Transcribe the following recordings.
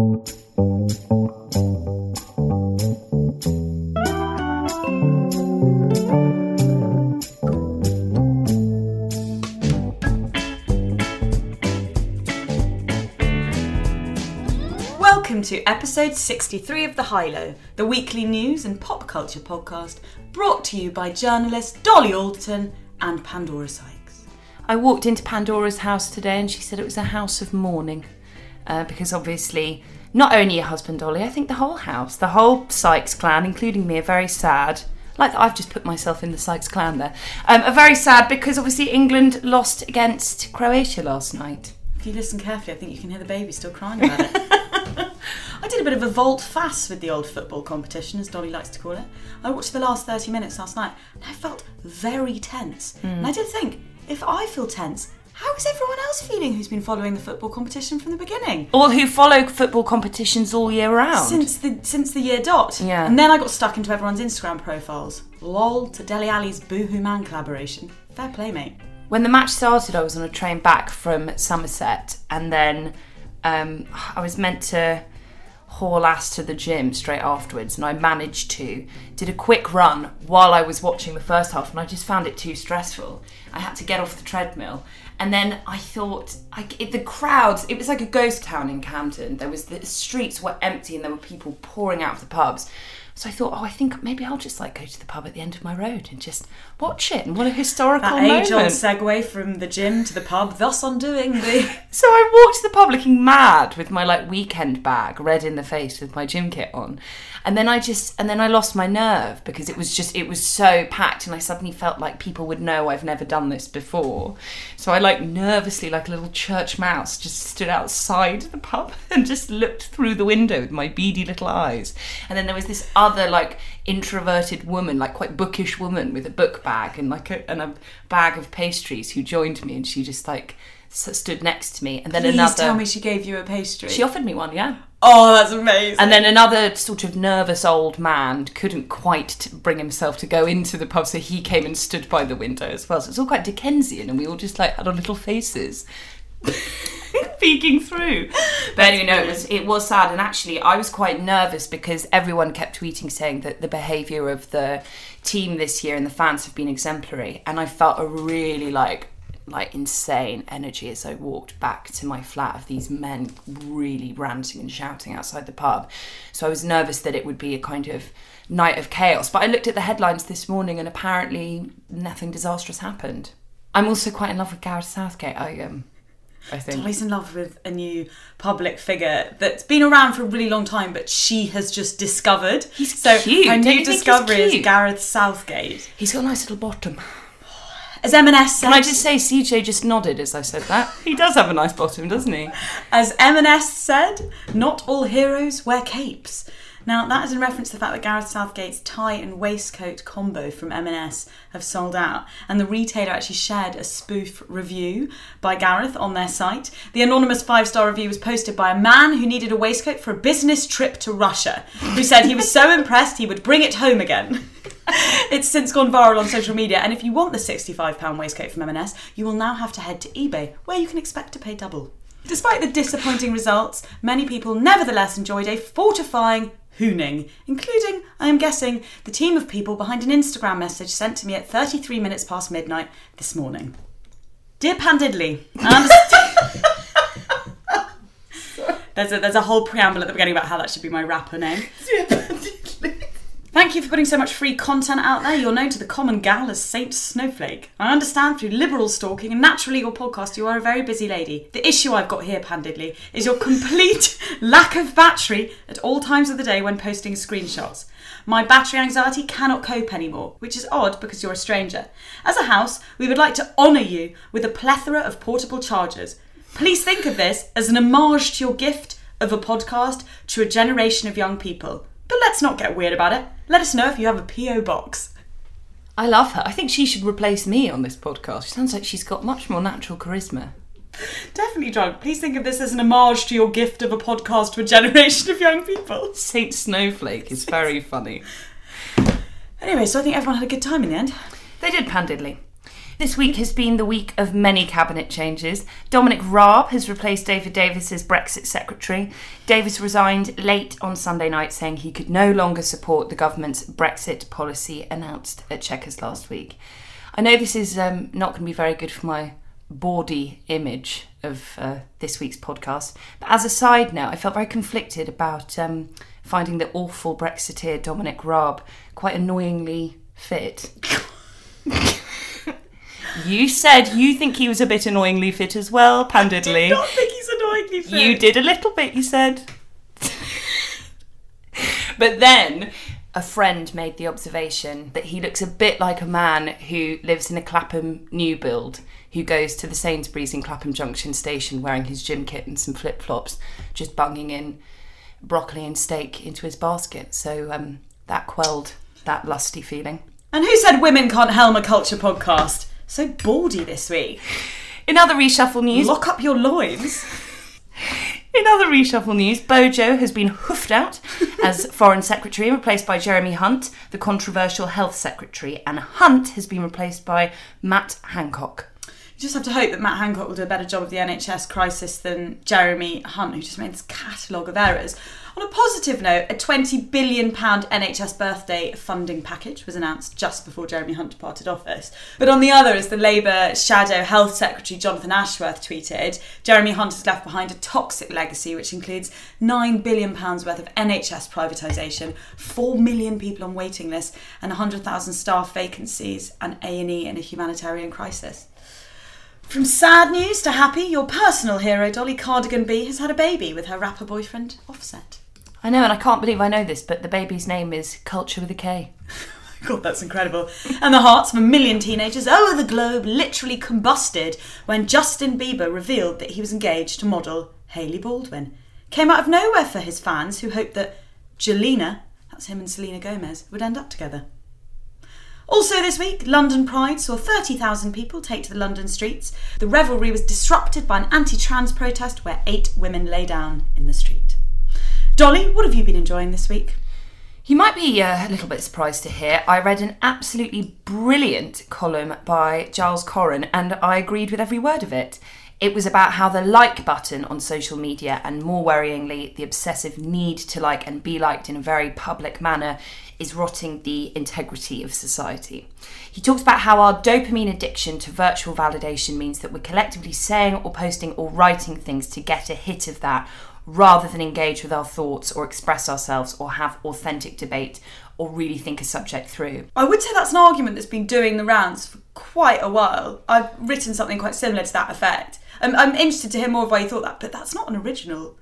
Welcome to episode 63 of The High Low, the weekly news and pop culture podcast brought to you by journalist Dolly Alderton and Pandora Sykes. I walked into Pandora's house today and she said it was a house of mourning. Uh, because obviously, not only your husband Dolly, I think the whole house, the whole Sykes clan, including me, are very sad. Like I've just put myself in the Sykes clan there. Um, are very sad because obviously England lost against Croatia last night. If you listen carefully, I think you can hear the baby still crying about it. I did a bit of a vault fast with the old football competition, as Dolly likes to call it. I watched the last 30 minutes last night and I felt very tense. And I did think, if I feel tense, how is everyone else feeling who's been following the football competition from the beginning? Or who follow football competitions all year round. Since the since the year dot. Yeah. And then I got stuck into everyone's Instagram profiles. Lol to Dele Alli's Boohoo Man collaboration. Fair play, mate. when the match started, I was on a train back from Somerset, and then um, I was meant to haul ass to the gym straight afterwards, and I managed to. Did a quick run while I was watching the first half, and I just found it too stressful. I had to get off the treadmill, and then I thought, I, it, the crowds. It was like a ghost town in Camden. There was the streets were empty, and there were people pouring out of the pubs. So I thought, oh, I think maybe I'll just like go to the pub at the end of my road and just watch it. And what a historical That moment! age old segue from the gym to the pub, thus undoing the. So I walked to the pub looking mad with my like weekend bag, red in the face with my gym kit on. And then I just and then I lost my nerve because it was just it was so packed and I suddenly felt like people would know I've never done this before. So I like nervously like a little church mouse just stood outside the pub and just looked through the window with my beady little eyes. And then there was this other like introverted woman, like quite bookish woman with a book bag and like a, and a bag of pastries who joined me and she just like stood next to me and then Please another tell me she gave you a pastry. she offered me one yeah oh, that's amazing. and then another sort of nervous old man couldn't quite t- bring himself to go into the pub so he came and stood by the window as well so it's all quite dickensian and we all just like had our little faces peeking through but anyway no it was, it was sad and actually i was quite nervous because everyone kept tweeting saying that the behaviour of the team this year and the fans have been exemplary and i felt a really like like insane energy as I walked back to my flat of these men really ranting and shouting outside the pub. So I was nervous that it would be a kind of night of chaos. But I looked at the headlines this morning and apparently nothing disastrous happened. I'm also quite in love with Gareth Southgate. I um I think. Dolly's in love with a new public figure that's been around for a really long time, but she has just discovered. He's so cute. Her new you think he's discovery is? Gareth Southgate. He's got a nice little bottom. As M&S said, Can I just say CJ just nodded as I said that? He does have a nice bottom, doesn't he? as M&S said, not all heroes wear capes. Now, that is in reference to the fact that Gareth Southgate's tie and waistcoat combo from M&S have sold out, and the retailer actually shared a spoof review by Gareth on their site. The anonymous five-star review was posted by a man who needed a waistcoat for a business trip to Russia, who said he was so impressed he would bring it home again. it's since gone viral on social media, and if you want the £65 waistcoat from M&S, you will now have to head to eBay, where you can expect to pay double. Despite the disappointing results, many people nevertheless enjoyed a fortifying hooning, including, I am guessing, the team of people behind an Instagram message sent to me at 33 minutes past midnight this morning. Dear understand. there's, a, there's a whole preamble at the beginning about how that should be my rapper name. Thank you for putting so much free content out there. You're known to the common gal as Saint Snowflake. I understand through liberal stalking and naturally your podcast, you are a very busy lady. The issue I've got here, Pandidly, is your complete lack of battery at all times of the day when posting screenshots. My battery anxiety cannot cope anymore, which is odd because you're a stranger. As a house, we would like to honour you with a plethora of portable chargers. Please think of this as an homage to your gift of a podcast to a generation of young people. But let's not get weird about it. Let us know if you have a P.O. box. I love her. I think she should replace me on this podcast. She sounds like she's got much more natural charisma. Definitely drunk. Please think of this as an homage to your gift of a podcast to a generation of young people. Saint Snowflake is very funny. Anyway, so I think everyone had a good time in the end. They did pandidly. This week has been the week of many cabinet changes. Dominic Raab has replaced David Davis as Brexit secretary. Davis resigned late on Sunday night, saying he could no longer support the government's Brexit policy announced at Chequers last week. I know this is um, not going to be very good for my bawdy image of uh, this week's podcast, but as a side note, I felt very conflicted about um, finding the awful Brexiteer Dominic Raab quite annoyingly fit. You said you think he was a bit annoyingly fit as well, Pandidly. I don't think he's annoyingly fit. You did a little bit, you said. but then a friend made the observation that he looks a bit like a man who lives in a Clapham new build, who goes to the Sainsbury's in Clapham Junction station wearing his gym kit and some flip flops, just bunging in broccoli and steak into his basket. So um, that quelled that lusty feeling. And who said women can't helm a culture podcast? So baldy this week. In other reshuffle news, Lock up your loins. In other reshuffle news, Bojo has been hoofed out as Foreign Secretary, and replaced by Jeremy Hunt, the controversial Health Secretary, and Hunt has been replaced by Matt Hancock. Just have to hope that Matt Hancock will do a better job of the NHS crisis than Jeremy Hunt, who just made this catalogue of errors. On a positive note, a £20 billion NHS birthday funding package was announced just before Jeremy Hunt departed office. But on the other, as the Labour Shadow Health Secretary Jonathan Ashworth tweeted, Jeremy Hunt has left behind a toxic legacy which includes £9 billion worth of NHS privatisation, 4 million people on waiting lists, and 100,000 staff vacancies and A&E in a humanitarian crisis. From sad news to happy, your personal hero, Dolly Cardigan B, has had a baby with her rapper boyfriend, Offset. I know, and I can't believe I know this, but the baby's name is Culture with a K. God, that's incredible. And the hearts of a million teenagers over the globe literally combusted when Justin Bieber revealed that he was engaged to model Hailey Baldwin. Came out of nowhere for his fans who hoped that Jelena, that's him and Selena Gomez, would end up together. Also, this week, London Pride saw 30,000 people take to the London streets. The revelry was disrupted by an anti trans protest where eight women lay down in the street. Dolly, what have you been enjoying this week? You might be uh, a little bit surprised to hear I read an absolutely brilliant column by Giles Coren and I agreed with every word of it. It was about how the like button on social media, and more worryingly, the obsessive need to like and be liked in a very public manner, is rotting the integrity of society. He talks about how our dopamine addiction to virtual validation means that we're collectively saying or posting or writing things to get a hit of that rather than engage with our thoughts or express ourselves or have authentic debate or really think a subject through. I would say that's an argument that's been doing the rounds for quite a while. I've written something quite similar to that effect. I'm, I'm interested to hear more of why you thought that, but that's not an original.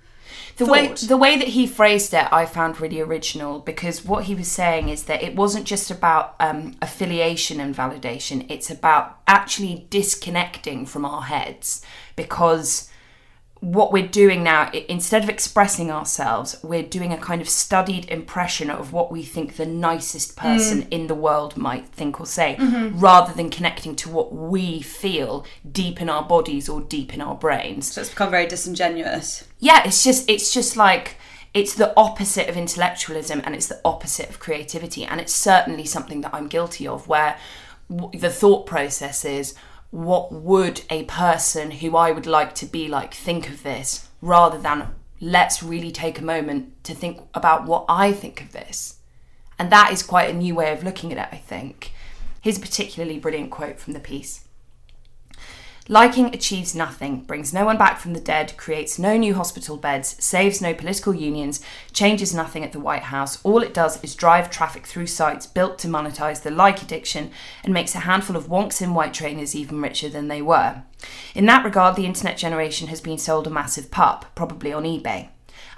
The way the way that he phrased it, I found really original because what he was saying is that it wasn't just about um, affiliation and validation; it's about actually disconnecting from our heads because what we're doing now instead of expressing ourselves we're doing a kind of studied impression of what we think the nicest person mm. in the world might think or say mm-hmm. rather than connecting to what we feel deep in our bodies or deep in our brains. So it's become very disingenuous. yeah it's just it's just like it's the opposite of intellectualism and it's the opposite of creativity. And it's certainly something that i'm guilty of where w- the thought process is what would a person who i would like to be like think of this rather than let's really take a moment to think about what i think of this. And that is quite a new way of looking at it i think. Here's a particularly brilliant quote from the piece Liking achieves nothing, brings no one back from the dead, creates no new hospital beds, saves no political unions, changes nothing at the White House. All it does is drive traffic through sites built to monetize the like addiction and makes a handful of wonks in white trainers even richer than they were. In that regard, the internet generation has been sold a massive pup, probably on eBay.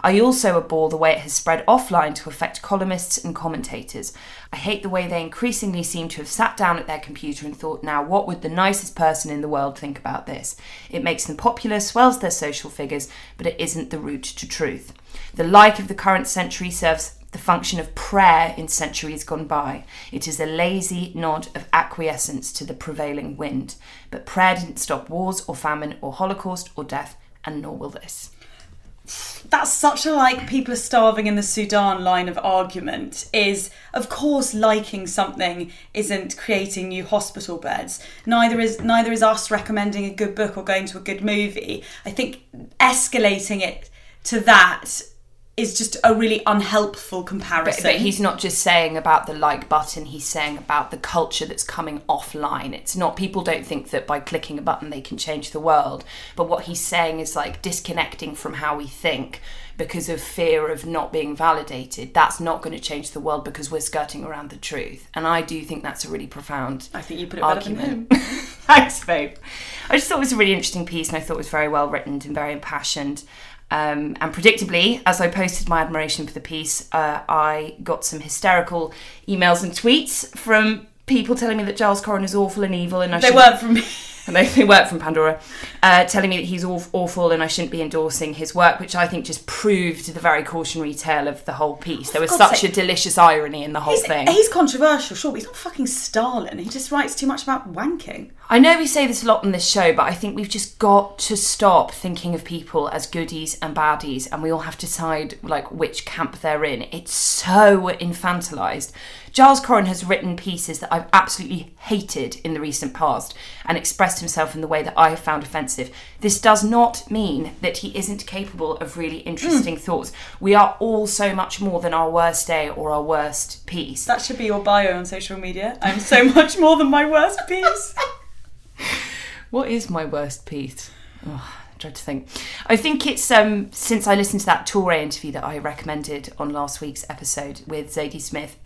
I also abhor the way it has spread offline to affect columnists and commentators. I hate the way they increasingly seem to have sat down at their computer and thought, now, what would the nicest person in the world think about this? It makes them popular, swells their social figures, but it isn't the route to truth. The like of the current century serves the function of prayer in centuries gone by. It is a lazy nod of acquiescence to the prevailing wind. But prayer didn't stop wars or famine or holocaust or death, and nor will this. That's such a like people are starving in the Sudan line of argument is of course liking something isn't creating new hospital beds. Neither is neither is us recommending a good book or going to a good movie. I think escalating it to that is just a really unhelpful comparison. but he's not just saying about the like button, he's saying about the culture that's coming offline. It's not, people don't think that by clicking a button they can change the world. But what he's saying is like disconnecting from how we think because of fear of not being validated. That's not going to change the world because we're skirting around the truth. And I do think that's a really profound I think you put it better than argument. him. Thanks, babe. I just thought it was a really interesting piece and I thought it was very well written and very impassioned. Um, and predictably, as I posted my admiration for the piece, uh, I got some hysterical emails and tweets from people telling me that Giles Coren is awful and evil, and I They should weren't from me. And they, they work from Pandora, uh, telling me that he's awful and I shouldn't be endorsing his work, which I think just proved the very cautionary tale of the whole piece. There was God's such sake. a delicious irony in the whole He's, thing. he's controversial, sure, but he's not fucking Stalin. He just writes too much about wanking. I know we say this a lot on this show, but I think we've just got to stop thinking of people as goodies and baddies, and we all have to decide like which camp they're in. It's so infantilized. Giles Coren has written pieces that I've absolutely hated in the recent past and expressed himself in the way that I have found offensive. This does not mean that he isn't capable of really interesting thoughts. We are all so much more than our worst day or our worst piece. That should be your bio on social media. I'm so much more than my worst piece. What is my worst piece? Oh, I dread to think. I think it's um, since I listened to that Toure interview that I recommended on last week's episode with Zadie Smith,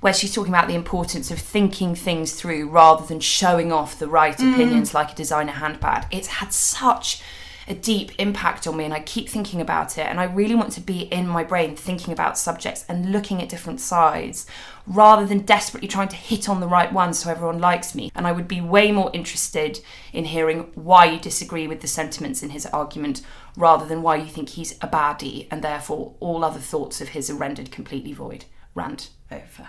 where she's talking about the importance of thinking things through rather than showing off the right mm. opinions like a designer handbag. It's had such a deep impact on me, and I keep thinking about it. And I really want to be in my brain thinking about subjects and looking at different sides rather than desperately trying to hit on the right one so everyone likes me. And I would be way more interested in hearing why you disagree with the sentiments in his argument rather than why you think he's a baddie and therefore all other thoughts of his are rendered completely void. Rant over.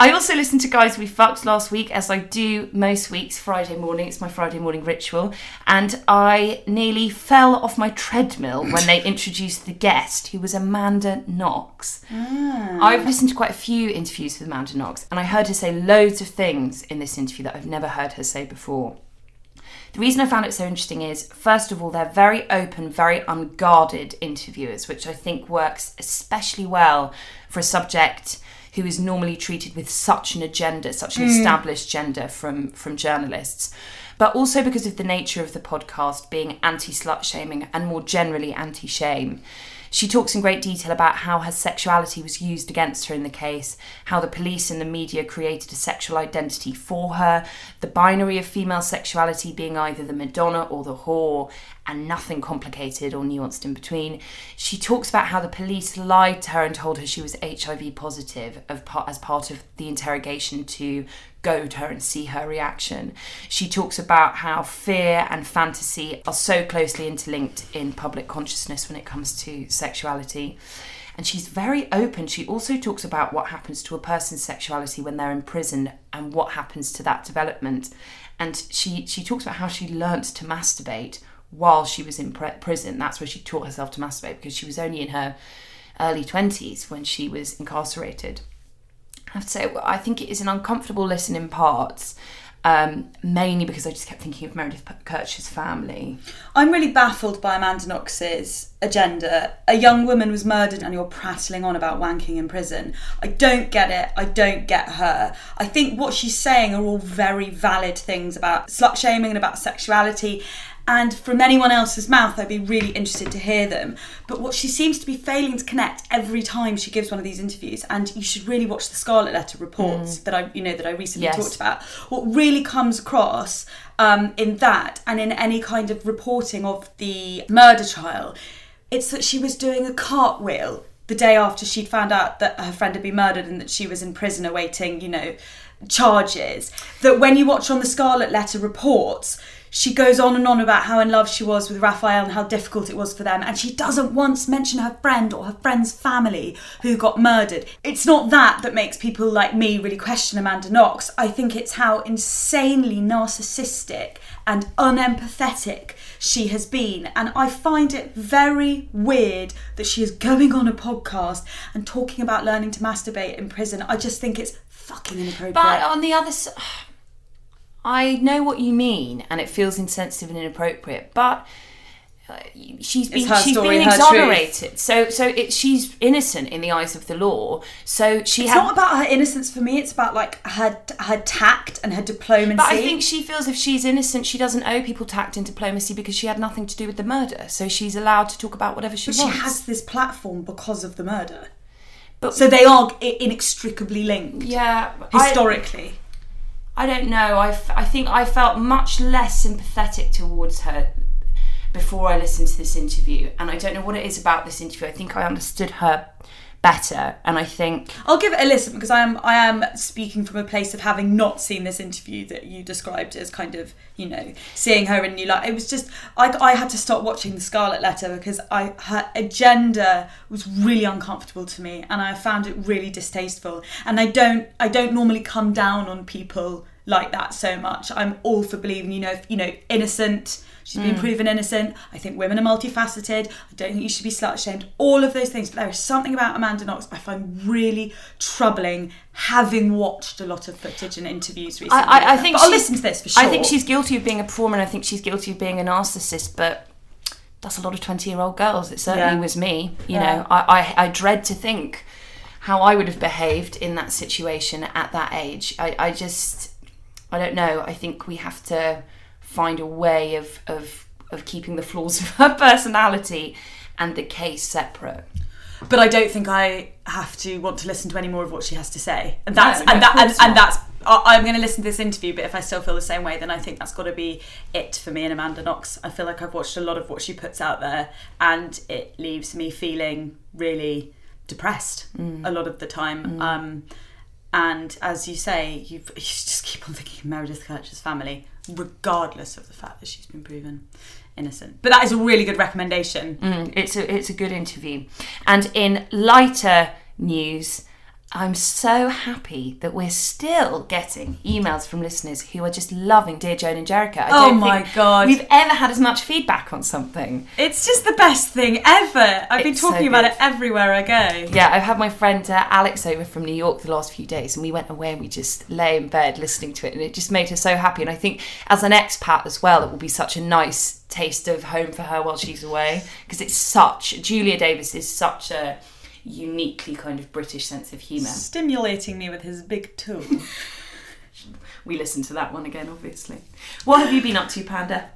I also listened to Guys We Fucked last week, as I do most weeks, Friday morning. It's my Friday morning ritual. And I nearly fell off my treadmill when they introduced the guest, who was Amanda Knox. Ah. I've listened to quite a few interviews with Amanda Knox, and I heard her say loads of things in this interview that I've never heard her say before. The reason I found it so interesting is, first of all, they're very open, very unguarded interviewers, which I think works especially well for a subject who is normally treated with such an agenda, such an hmm. established agenda from, from journalists. But also because of the nature of the podcast being anti slut shaming and more generally anti shame. She talks in great detail about how her sexuality was used against her in the case, how the police and the media created a sexual identity for her, the binary of female sexuality being either the Madonna or the whore, and nothing complicated or nuanced in between. She talks about how the police lied to her and told her she was HIV positive as part of the interrogation to goad her and see her reaction. She talks about how fear and fantasy are so closely interlinked in public consciousness when it comes to sexuality. And she's very open. She also talks about what happens to a person's sexuality when they're in prison and what happens to that development. And she, she talks about how she learnt to masturbate while she was in pre- prison. That's where she taught herself to masturbate because she was only in her early 20s when she was incarcerated. I have to say, I think it is an uncomfortable listen in parts, um, mainly because I just kept thinking of Meredith Kercher's family. I'm really baffled by Amanda Knox's agenda. A young woman was murdered and you're prattling on about wanking in prison. I don't get it. I don't get her. I think what she's saying are all very valid things about slut shaming and about sexuality. And from anyone else's mouth, I'd be really interested to hear them. But what she seems to be failing to connect every time she gives one of these interviews, and you should really watch the Scarlet Letter reports that I, you know, that I recently Yes. talked about. What really comes across um, in that and in any kind of reporting of the murder trial it's that she was doing a cartwheel the day after she'd found out that her friend had been murdered and that she was in prison awaiting, you know, charges. That when you watch on the Scarlet Letter reports, she goes on and on about how in love she was with Raffaele and how difficult it was for them, and she doesn't once mention her friend or her friend's family who got murdered. It's not that that makes people like me really question Amanda Knox. I think it's how insanely narcissistic and unempathetic she has been. And I find it very weird that she is going on a podcast and talking about learning to masturbate in prison. I just think it's fucking inappropriate. But on the other side, I know what you mean, and it feels insensitive and inappropriate. But uh, she's been she's story, been exonerated, so so it, she's innocent in the eyes of the law. So she it's had. not about her innocence for me, it's about like her her tact and her diplomacy. but I think she feels if she's innocent, she doesn't owe people tact and diplomacy because she had nothing to do with the murder. So she's allowed to talk about whatever she but she has this platform because of the murder. But- so they are inextricably linked. yeah, Historically. I don't know. I, f- I think I felt much less sympathetic towards her before I listened to this interview. And I don't know what it is about this interview. I think I understood her better. And I think, I'll give it a listen because I am I am speaking from a place of having not seen this interview that you described as kind of you know seeing her in new light. It was just I, I had to stop watching the Scarlet Letter because I her agenda was really uncomfortable to me and I found it really distasteful. And I don't I don't normally come down on people like that so much. I'm all for believing you know if, you know innocent. She's been mm. proven innocent. I think women are multifaceted. I don't think you should be slut shamed. All of those things. But there is something about Amanda Knox I find really troubling, having watched a lot of footage and interviews recently. I, I, I think I'll she's- listen to this for sure. I think she's guilty of being a performer and I think she's guilty of being a narcissist, but that's a lot of 20 year old girls. It certainly Yeah. was me. You Yeah. know, I, I, I dread to think how I would have behaved in that situation at that age. I, I just, I don't know. I think we have to find a way of, of, of keeping the flaws of her personality and the case separate. but I don't think I have to want to listen to any more of what she has to say. And that's No, no, and that and, and that's I'm going to listen to this interview, but if I still feel the same way, then I think that's got to be it for me and Amanda Knox. I feel like I've watched a lot of what she puts out there, and it leaves me feeling really depressed Mm. a lot of the time. Um, and as you say, you you just keep on thinking of Meredith Kercher's family, regardless of the fact that she's been proven innocent. But that is a really good recommendation. Mm, it's a it's a good interview. And in lighter news, I'm so happy that we're still getting emails from listeners who are just loving Dear Joan and Jericho. I Oh don't my think God. we've ever had as much feedback on something. It's just the best thing ever. I've been It's so talking about it everywhere I go. Yeah, I've had my friend uh, Alex over from New York the last few days, and we went away and we just lay in bed listening to it, and it just made her so happy. And I think as an expat as well, it will be such a nice taste of home for her while she's away because it's such Julia Davis is such a uniquely kind of British sense of humour. Stimulating me with his big toe. We listened to that one again, obviously. What have you been up to, Panda?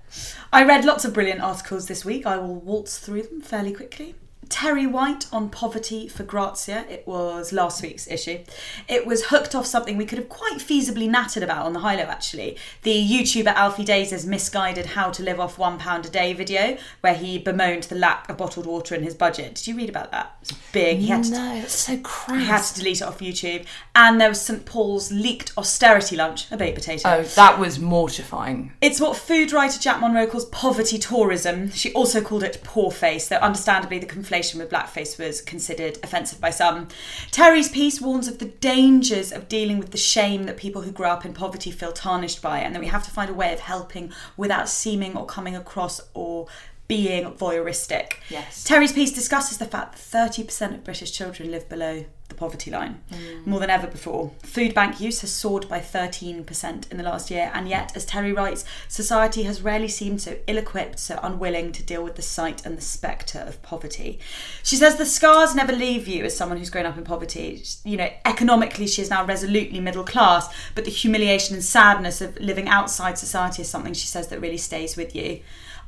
I read lots of brilliant articles this week. I will waltz through them fairly quickly. Terri White on poverty for Grazia. It was last week's issue. It was hooked off something we could have quite feasibly nattered about on the high low, actually. The YouTuber Alfie Deyes' misguided how to live off one pound a day video, where he bemoaned the lack of bottled water in his budget. Did you read about that? It's big. He had to No, it's so he had to delete it off YouTube. And there was St Paul's leaked austerity lunch, a baked potato. Oh, that was mortifying. It's what food writer Jack Monroe calls poverty tourism. She also called it poor face, though understandably the conflation with blackface was considered offensive by some. Terri's piece warns of the dangers of dealing with the shame that people who grow up in poverty feel tarnished by, and that we have to find a way of helping without seeming or coming across or being voyeuristic. Yes. Terri's piece discusses the fact that 30% of British children live below the poverty line, mm. more than ever before. Food bank use has soared by 13% in the last year, and yet, as Terri writes, society has rarely seemed so ill equipped, so unwilling to deal with the sight and the spectre of poverty. She says the scars never leave you as someone who's grown up in poverty. You know, economically, she is now resolutely middle class, but the humiliation and sadness of living outside society is something she says that really stays with you.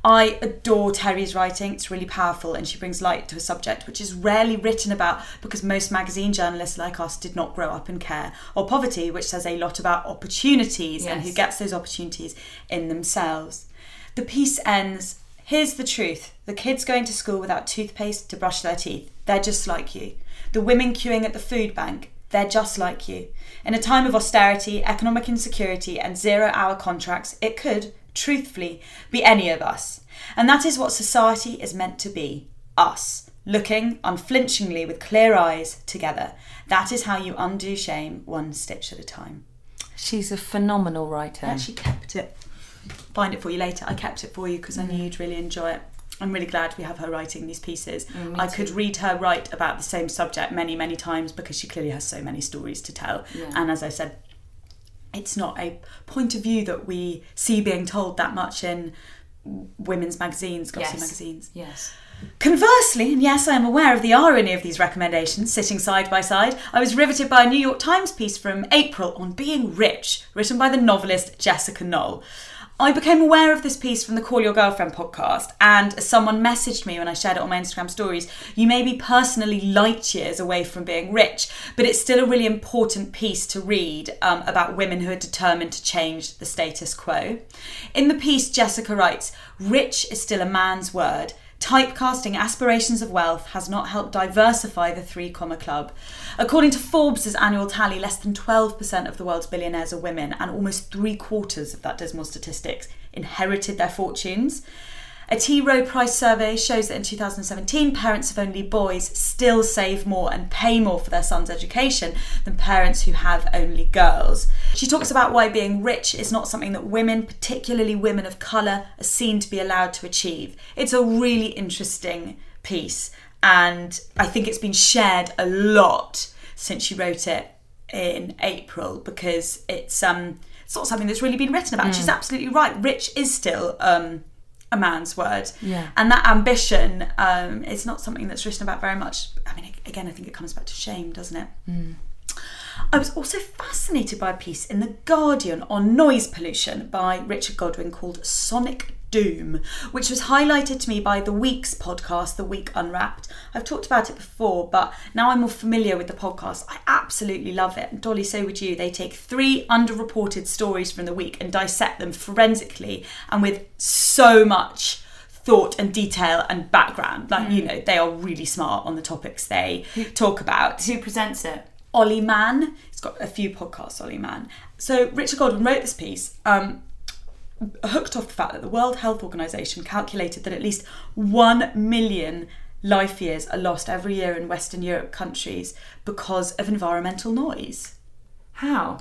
I adore Terri's writing. It's really powerful and she brings light to a subject which is rarely written about because most magazine journalists like us did not grow up in care or poverty, which says a lot about opportunities and who gets those opportunities in themselves. The piece ends Here's the truth the kids going to school without toothpaste to brush their teeth, they're just like you. The women queuing at the food bank, they're just like you. In a time of austerity, economic insecurity, and zero hour contracts, it could, truthfully, be any of us. And that is what society is meant to be us, looking unflinchingly with clear eyes together. That is how you undo shame one stitch at a time. She's a phenomenal writer. I actually kept it. Find it for you later. I kept it for you because I knew you'd really enjoy it. I'm really glad we have her writing these pieces. Mm, I could read her write about the same subject many, many times because she clearly has so many stories to tell. And as I said, it's not a point of view that we see being told that much in women's magazines, glossy Yes. magazines. Yes. Conversely, and yes, I am aware of the irony of these recommendations sitting side by side, I was riveted by a New York Times piece from April on being rich, written by the novelist Jessica Knoll. I became aware of this piece from the Call Your Girlfriend podcast, and someone messaged me when I shared it on my Instagram stories. You may be personally light years away from being rich, but it's still a really important piece to read um, about women who are determined to change the status quo. In the piece, Jessica writes Rich is still a man's word. Typecasting aspirations of wealth has not helped diversify the three comma club. According to Forbes' annual tally, less than 12% of the world's billionaires are women, and almost three quarters of that dismal statistics inherited their fortunes. A T. Rowe Price survey shows that in 2017, parents of only boys still save more and pay more for their son's education than parents who have only girls. She talks about why being rich is not something that women, particularly women of colour, are seen to be allowed to achieve. It's a really interesting piece, and I think it's been shared a lot since she wrote it in April because it's um it's not something that's really been written about. She's absolutely right. Rich is still um a man's word. Yeah. And that ambition um, is not something that's written about very much. I mean, again, I think it comes back to shame, doesn't it? I was also fascinated by a piece in The Guardian on noise pollution by Richard Godwin called Sonic Doom, which was highlighted to me by the Week's podcast, The Week Unwrapped. I've talked about it before, but now I'm more familiar with the podcast. I absolutely love it. And Dolly, so would you. They take three underreported stories from the week and dissect them forensically and with so much thought and detail and background. Like, you know, they are really smart on the topics they talk about. Who presents it? Ollie Mann. He's got a few podcasts, Ollie Mann. So Richard Godwin wrote this piece, um, hooked off the fact that the World Health Organization calculated that at least one million life years are lost every year in Western Europe countries because of environmental noise. How?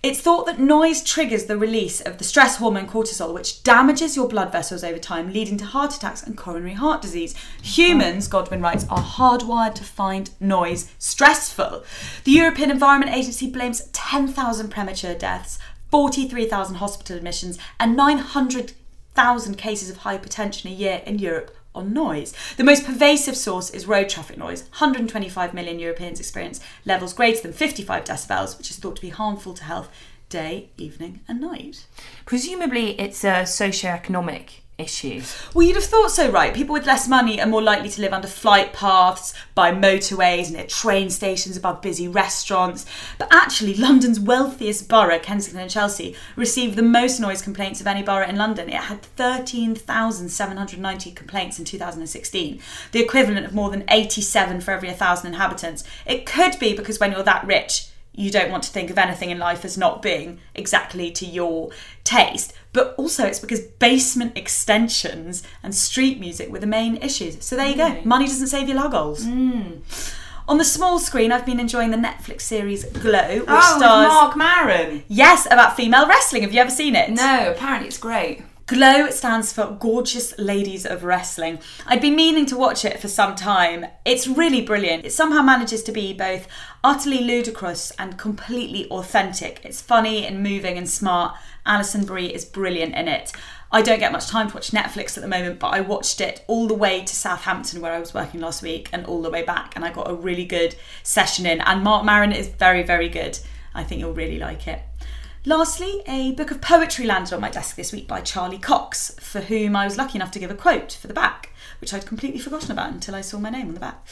It's thought that noise triggers the release of the stress hormone cortisol, which damages your blood vessels over time, leading to heart attacks and coronary heart disease. Humans, Godwin writes, are hardwired to find noise stressful. The European Environment Agency blames 10,000 premature deaths, 43,000 hospital admissions, and 900,000 cases of hypertension a year in Europe on noise. The most pervasive source is road traffic noise. 125 million Europeans experience levels greater than 55 decibels, which is thought to be harmful to health day, evening, and night. Presumably, it's a socio-economic issue. Well, you'd have thought so, right? People with less money are more likely to live under flight paths, by motorways, and at train stations, above busy restaurants. But actually, London's wealthiest borough, Kensington and Chelsea, received the most noise complaints of any borough in London. It had 13,790 complaints in 2016, the equivalent of more than 87 for every 1,000 inhabitants. It could be because when you're that rich, you don't want to think of anything in life as not being exactly to your taste. But also, it's because basement extensions and street music were the main issues. So there you go. Mm. Money doesn't save you luggols. Mm. On the small screen, I've been enjoying the Netflix series Glow, which oh, stars Marc Maron. yes about female wrestling. Have you ever seen it? No, apparently it's great. Glow stands for Gorgeous Ladies of Wrestling. I'd been meaning to watch it for some time. It's really brilliant. It somehow manages to be both utterly ludicrous and completely authentic. It's funny and moving and smart. Alison Brie is brilliant in it. I don't get much time to watch Netflix at the moment, but I watched it all the way to Southampton where I was working last week and all the way back, and I got a really good session in. And Marc Maron is very, very good. I think you'll really like it. Lastly, a book of poetry landed on my desk this week by Charly Cox, for whom I was lucky enough to give a quote for the back. which I'd completely forgotten about until I saw my name on the back.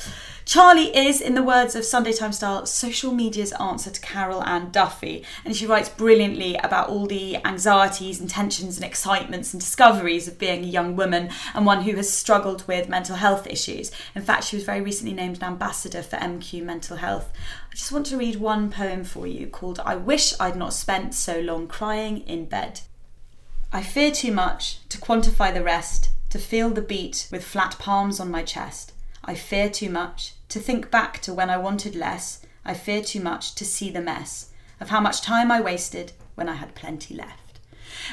Charly is, in the words of Sunday Times Style, social media's answer to Carol Ann Duffy, and she writes brilliantly about all the anxieties and tensions and excitements and discoveries of being a young woman and one who has struggled with mental health issues. In fact, she was very recently named an ambassador for MQ Mental Health. I just want to read one poem for you called I Wish I'd Not Spent So Long Crying in Bed. I fear too much to quantify the rest, to feel the beat with flat palms on my chest. I fear too much to think back to when I wanted less. I fear too much to see the mess of how much time I wasted when I had plenty left.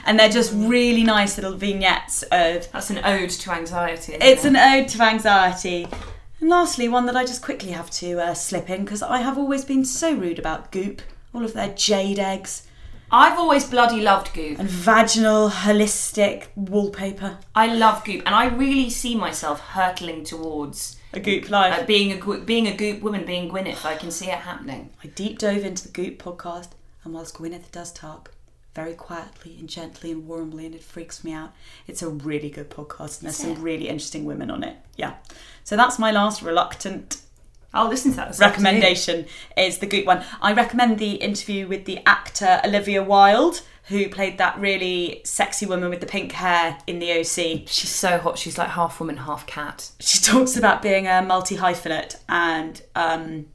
And they're just really nice little vignettes of That's an ode to anxiety. it's it? an ode to anxiety. And lastly, one that I just quickly have to uh, slip in because I have always been so rude about Goop, all of their jade eggs, I've always bloody loved Goop. and vaginal holistic wallpaper. I love Goop, and I really see myself hurtling towards A Goop life. uh, being a being a Goop woman, being Gwyneth. I can see it happening. I deep dove into the Goop podcast, and whilst Gwyneth does talk very quietly and gently and warmly, and it freaks me out, it's a really good podcast, and there's some really interesting women on it. Yeah. So that's my last reluctant I'll listen to that. this afternoon. recommendation is the Goop one. I recommend the interview with the actor Olivia Wilde, who played that really sexy woman with the pink hair in the OC. She's so hot. She's like half woman, half cat. She talks about being a multi hyphenate and um,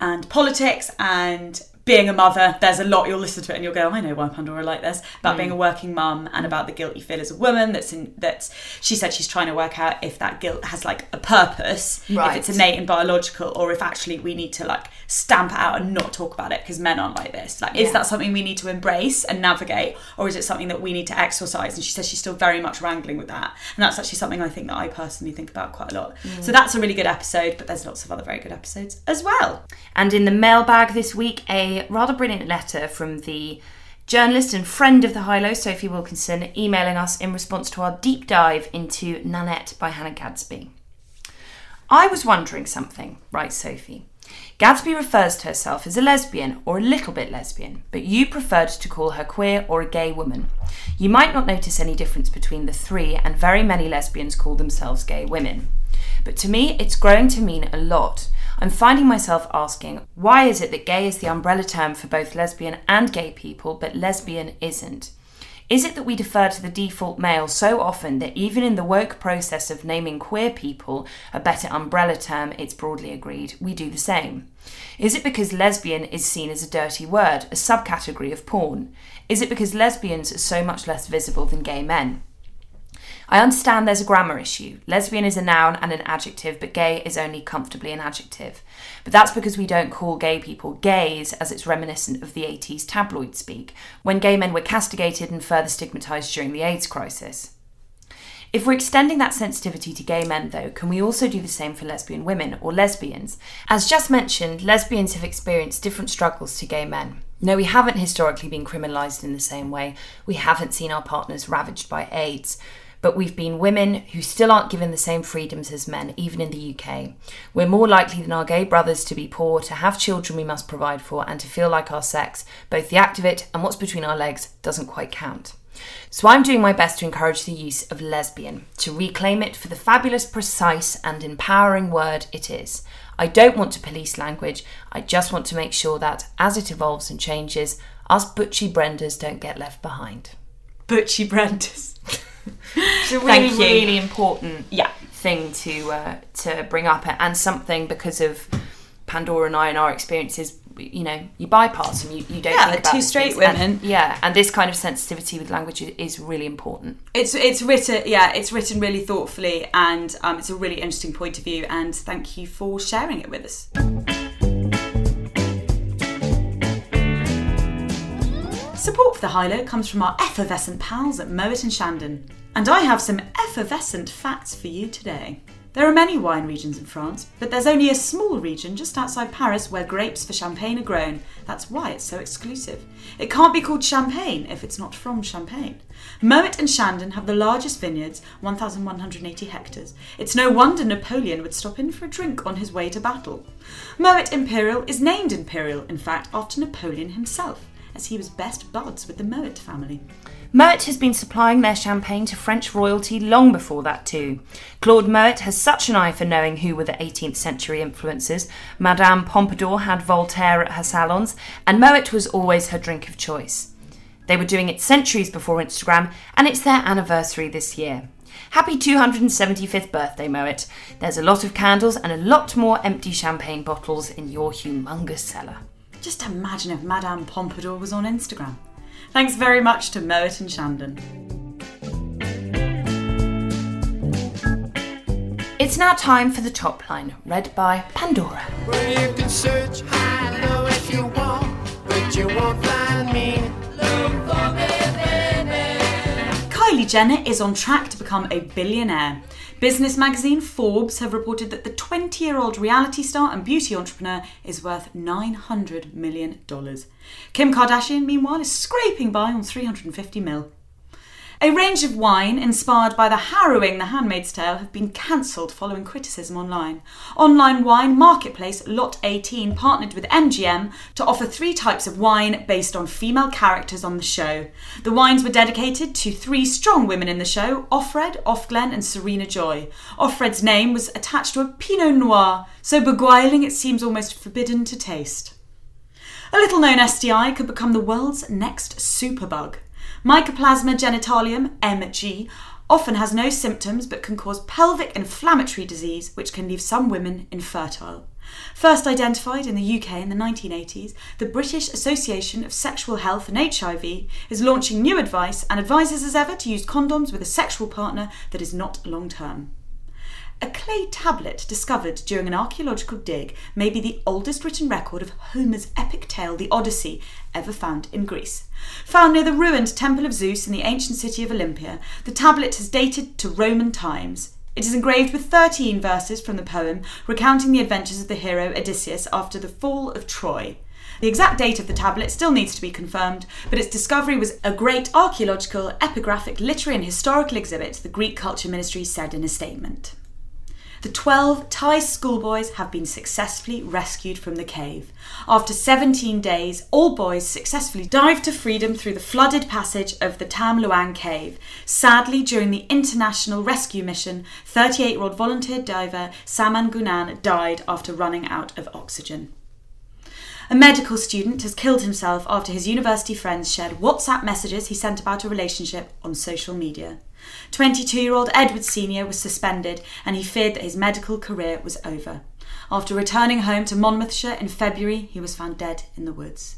and politics and being a mother. There's a lot you'll listen to it and you'll go, I know why Pandora like this about mm. being a working mum and about the guilt you feel as a woman. That's in that's she said she's trying to work out if that guilt has like a purpose, Right. if it's innate and biological, or if actually we need to like stamp it out and not talk about it because men aren't like this. Like, is that something we need to embrace and navigate, or is it something that we need to exercise? And she says she's still very much wrangling with that, and that's actually something I think that I personally think about quite a lot. Mm. So that's a really good episode, but there's lots of other very good episodes as well. And in the mailbag this week, a rather brilliant letter from the journalist and friend of the High Low, Sophie Wilkinson, emailing us in response to our deep dive into Nanette by Hannah Gadsby. I was wondering something, writes Sophie. Gadsby refers to herself as a lesbian or a little bit lesbian, but you preferred to call her queer or a gay woman. You might not notice any difference between the three, and very many lesbians call themselves gay women. But to me, it's growing to mean a lot. I'm finding myself asking, why is it that gay is the umbrella term for both lesbian and gay people, but lesbian isn't? Is it that we defer to the default male so often that even in the woke process of naming queer people a better umbrella term, it's broadly agreed, we do the same? Is it because lesbian is seen as a dirty word, a subcategory of porn? Is it because lesbians are so much less visible than gay men? I understand there's a grammar issue. Lesbian is a noun and an adjective, but gay is only comfortably an adjective. But that's because we don't call gay people gays as it's reminiscent of the 80s tabloid speak, when gay men were castigated and further stigmatised during the AIDS crisis. If we're extending that sensitivity to gay men, though, can we also do the same for lesbian women or lesbians? As just mentioned, lesbians have experienced different struggles to gay men. No, we haven't historically been criminalised in the same way. We haven't seen our partners ravaged by AIDS. But we've been women who still aren't given the same freedoms as men, even in the UK. We're more likely than our gay brothers to be poor, to have children we must provide for, and to feel like our sex, both the act of it and what's between our legs, doesn't quite count. So I'm doing my best to encourage the use of lesbian, to reclaim it for the fabulous, precise, and empowering word it is. I don't want to police language, I just want to make sure that, as it evolves and changes, us butchy Brendas don't get left behind. Butchy Brenders. It's a really, really important Yeah. thing to uh, to bring up, and something because of Pandora and I and our experiences. You know, you bypass and you, you don't Yeah, think about two straight things. And- women. yeah, and this kind of sensitivity with language is- is really important. It's it's written yeah it's written really thoughtfully and um, it's a really interesting point of view and thank you for sharing it with us. Support for the High Low comes from our effervescent pals at Moet and Chandon, and I have some effervescent facts for you today. There are many wine regions in France, but there's only a small region just outside Paris where grapes for champagne are grown. That's why it's so exclusive. It can't be called champagne if it's not from Champagne. Moet and Chandon have the largest vineyards, 1,180 hectares. It's no wonder Napoleon would stop in for a drink on his way to battle. Moet Imperial is named Imperial, in fact, after Napoleon himself, as he was best buds with the Moet family. Moet has been supplying their champagne to French royalty long before that, too. Claude Moet has such an eye for knowing who were the 18th century influences. Madame Pompadour had Voltaire at her salons, and Moet was always her drink of choice. They were doing it centuries before Instagram, and it's their anniversary this year. Happy 275th birthday, Moet. There's a lot of candles and a lot more empty champagne bottles in your humongous cellar. Just imagine if Madame Pompadour was on Instagram. Thanks very much to Moet and Chandon. It's now time for the top line, read by Pandora. Well, you can search high low if you want, but you won't find me. Me. Kylie Jenner is on track to become a billionaire. Business magazine Forbes have reported that the 20 year old reality star and beauty entrepreneur is worth $900 million. Kim Kardashian, meanwhile, is scraping by on 350 mil. A range of wine inspired by the harrowing The Handmaid's Tale have been cancelled following criticism online. Online wine marketplace Lot 18 partnered with MGM to offer three types of wine based on female characters on the show. The wines were dedicated to three strong women in the show Offred, Offglen, and Serena Joy. Offred's name was attached to a Pinot Noir, so beguiling it seems almost forbidden to taste. A little known STI could become the world's next superbug. Mycoplasma genitalium, MG, often has no symptoms but can cause pelvic inflammatory disease, which can leave some women infertile. First identified in the UK in the 1980s, the British Association of Sexual Health and HIV is launching new advice and advises as ever to use condoms with a sexual partner that is not long term. A clay tablet discovered during an archaeological dig may be the oldest written record of Homer's epic tale, the Odyssey, ever found in Greece. Found near the ruined Temple of Zeus in the ancient city of Olympia, the tablet has dated to Roman times. It is engraved with 13 verses from the poem recounting the adventures of the hero Odysseus after the fall of Troy. The exact date of the tablet still needs to be confirmed, but its discovery was a great archaeological, epigraphic, literary, and historical exhibit, the Greek Culture Ministry said in a statement. The 12 Thai schoolboys have been successfully rescued from the cave. After 17 days, all boys successfully dived to freedom through the flooded passage of the Tham Luang cave. Sadly, during the international rescue mission, 38 year old volunteer diver Saman Gunan died after running out of oxygen. A medical student has killed himself after his university friends shared WhatsApp messages he sent about a relationship on social media. 22 year old Edward Sr. was suspended and he feared that his medical career was over. After returning home to Monmouthshire in February, he was found dead in the woods.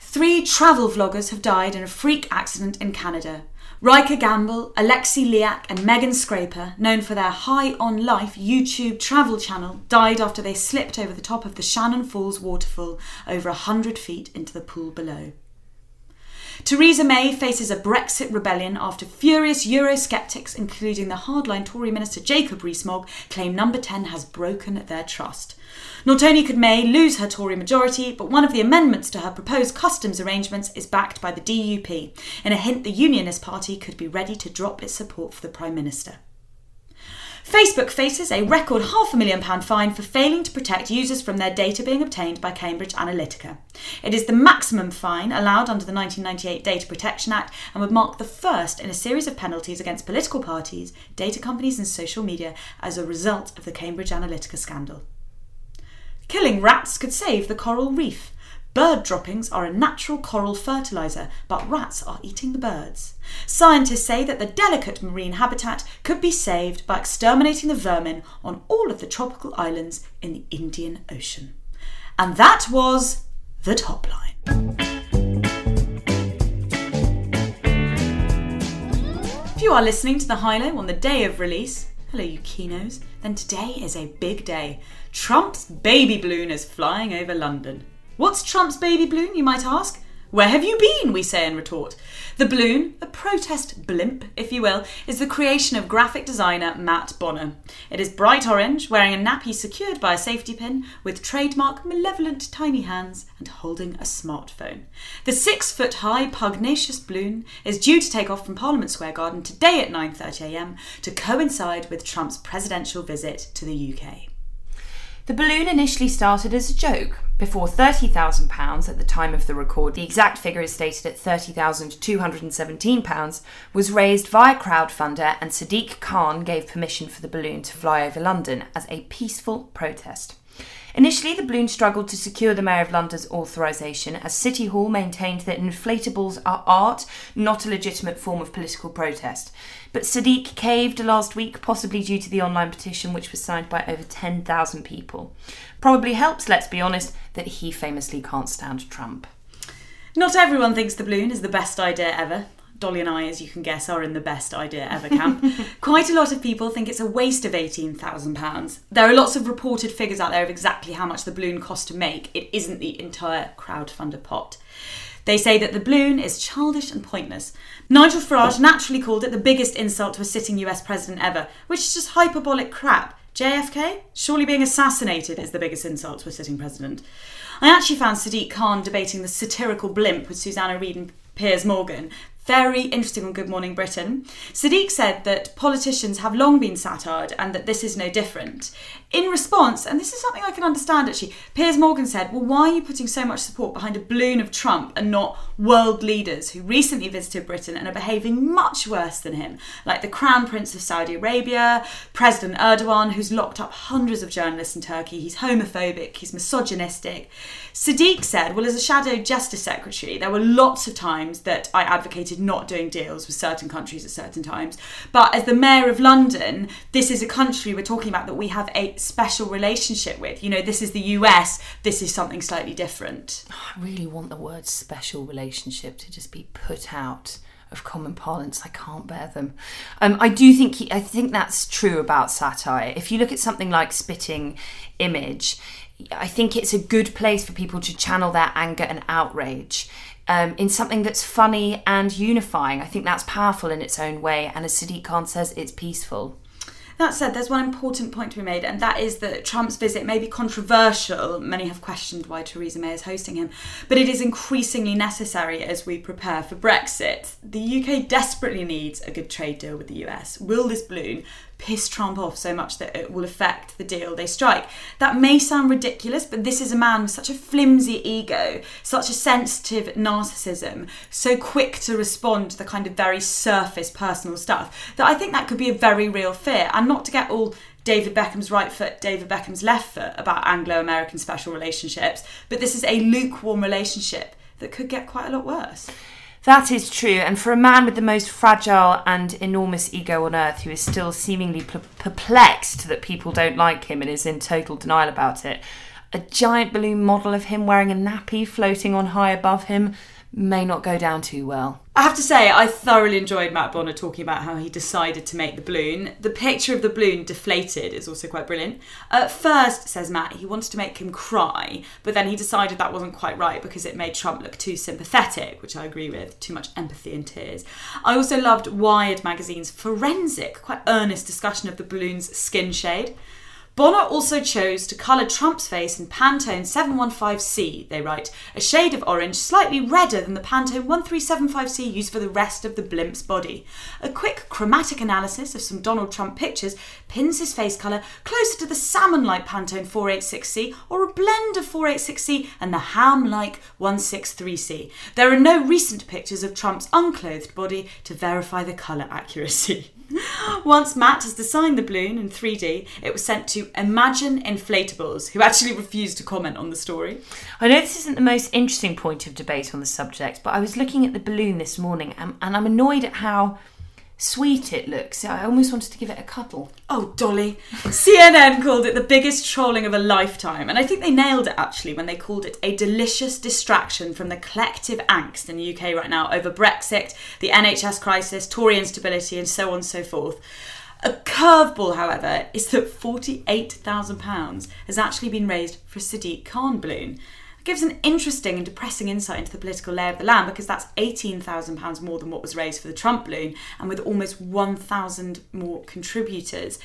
Three travel vloggers have died in a freak accident in Canada. Ryker Gamble, Alexey Lyakh, and Megan Scraper, known for their High on Life YouTube travel channel, died after they slipped over the top of the Shannon Falls waterfall over a hundred feet into the pool below. Theresa May faces a Brexit rebellion after furious Eurosceptics, including the hardline Tory minister Jacob Rees-Mogg, claim Number 10 has broken their trust. Not only could May lose her Tory majority, but one of the amendments to her proposed customs arrangements is backed by the DUP, in a hint the Unionist Party could be ready to drop its support for the Prime Minister. Facebook faces a record half a million pound fine for failing to protect users from their data being obtained by Cambridge Analytica. It is the maximum fine allowed under the 1998 Data Protection Act and would mark the first in a series of penalties against political parties, data companies, and social media as a result of the Cambridge Analytica scandal. Killing rats could save the coral reef. Bird droppings are a natural coral fertiliser, but rats are eating the birds. Scientists say that the delicate marine habitat could be saved by exterminating the vermin on all of the tropical islands in the Indian Ocean. And that was the top line. If you are listening to the High Low on the day of release, hello you kinos, then today is a big day. Trump's baby balloon is flying over London. What's Trump's baby balloon, you might ask? Where have you been? We say in retort. The balloon, a protest blimp, if you will, is the creation of graphic designer Matt Bonner. It is bright orange, wearing a nappy secured by a safety pin, with trademark malevolent tiny hands and holding a smartphone. The six foot high pugnacious balloon is due to take off from Parliament Square Garden today at 9.30am to coincide with Trump's presidential visit to the UK. The balloon initially started as a joke, before £30,000 at the time of the record, the exact figure is stated at £30,217, was raised via crowdfunder and Sadiq Khan gave permission for the balloon to fly over London as a peaceful protest. Initially, the balloon struggled to secure the Mayor of London's authorisation as City Hall maintained that inflatables are art, not a legitimate form of political protest. But Sadiq caved last week, possibly due to the online petition, which was signed by over 10,000 people. Probably helps, let's be honest, that he famously can't stand Trump. Not everyone thinks the balloon is the best idea ever. Dolly and I, as you can guess, are in the best idea ever camp. Quite a lot of people think it's a waste of £18,000. There are lots of reported figures out there of exactly how much the balloon cost to make. It isn't the entire crowdfunder pot. They say that the balloon is childish and pointless. Nigel Farage naturally called it the biggest insult to a sitting US president ever, which is just hyperbolic crap. JFK? Surely being assassinated is the biggest insult to a sitting president. I actually found Sadiq Khan debating the satirical blimp with Susanna Reid and Piers Morgan very interesting on Good Morning Britain. Sadiq said that politicians have long been satired and that this is no different. In response, and this is something I can understand actually, Piers Morgan said, Well, why are you putting so much support behind a balloon of Trump and not world leaders who recently visited Britain and are behaving much worse than him, like the Crown Prince of Saudi Arabia, President Erdogan, who's locked up hundreds of journalists in Turkey, he's homophobic, he's misogynistic. Sadiq said, Well, as a shadow justice secretary, there were lots of times that I advocated not doing deals with certain countries at certain times. But as the mayor of London, this is a country we're talking about that we have a special relationship with. You know, this is the US, this is something slightly different. I really want the word special relationship to just be put out of common parlance. I can't bear them. Um, I do think I think that's true about satire. If you look at something like Spitting Image, I think it's a good place for people to channel their anger and outrage. Um, in something that's funny and unifying. I think that's powerful in its own way, and as Sadiq Khan says, it's peaceful. That said, there's one important point to be made, and that is that Trump's visit may be controversial. Many have questioned why Theresa May is hosting him, but it is increasingly necessary as we prepare for Brexit. The UK desperately needs a good trade deal with the US. Will this balloon piss Trump off so much that it will affect the deal they strike. That may sound ridiculous, but this is a man with such a flimsy ego, such a sensitive narcissism, so quick to respond to the kind of very surface personal stuff, that I think that could be a very real fear. And not to get all David Beckham's right foot, David Beckham's left foot about Anglo American special relationships, but this is a lukewarm relationship that could get quite a lot worse. That is true, and for a man with the most fragile and enormous ego on earth who is still seemingly perplexed that people don't like him and is in total denial about it, a giant balloon model of him wearing a nappy floating on high above him may not go down too well. I have to say, I thoroughly enjoyed Matt Bonner talking about how he decided to make the balloon. The picture of the balloon deflated is also quite brilliant. At first, says Matt, he wanted to make him cry, but then he decided that wasn't quite right because it made Trump look too sympathetic, which I agree with, too much empathy and tears. I also loved Wired magazine's forensic, quite earnest discussion of the balloon's skin shade. Bonner also chose to colour Trump's face in Pantone 715C, they write, a shade of orange slightly redder than the Pantone 1375C used for the rest of the blimp's body. A quick chromatic analysis of some Donald Trump pictures pins his face colour closer to the salmon like Pantone 486C or a blend of 486C and the ham like 163C. There are no recent pictures of Trump's unclothed body to verify the colour accuracy. Once Matt has designed the balloon in 3D, it was sent to Imagine Inflatables, who actually refused to comment on the story. I know this isn't the most interesting point of debate on the subject, but I was looking at the balloon this morning and, and I'm annoyed at how sweet it looks. I almost wanted to give it a cuddle. Oh, Dolly. CNN called it the biggest trolling of a lifetime, and I think they nailed it actually when they called it a delicious distraction from the collective angst in the UK right now over Brexit, the NHS crisis, Tory instability, and so on and so forth. A curveball, however, is that £48,000 has actually been raised for a Sadiq Khan balloon. Gives an interesting and depressing insight into the political lay of the land because that's £18,000 more than what was raised for the Trump balloon and with almost 1,000 more contributors.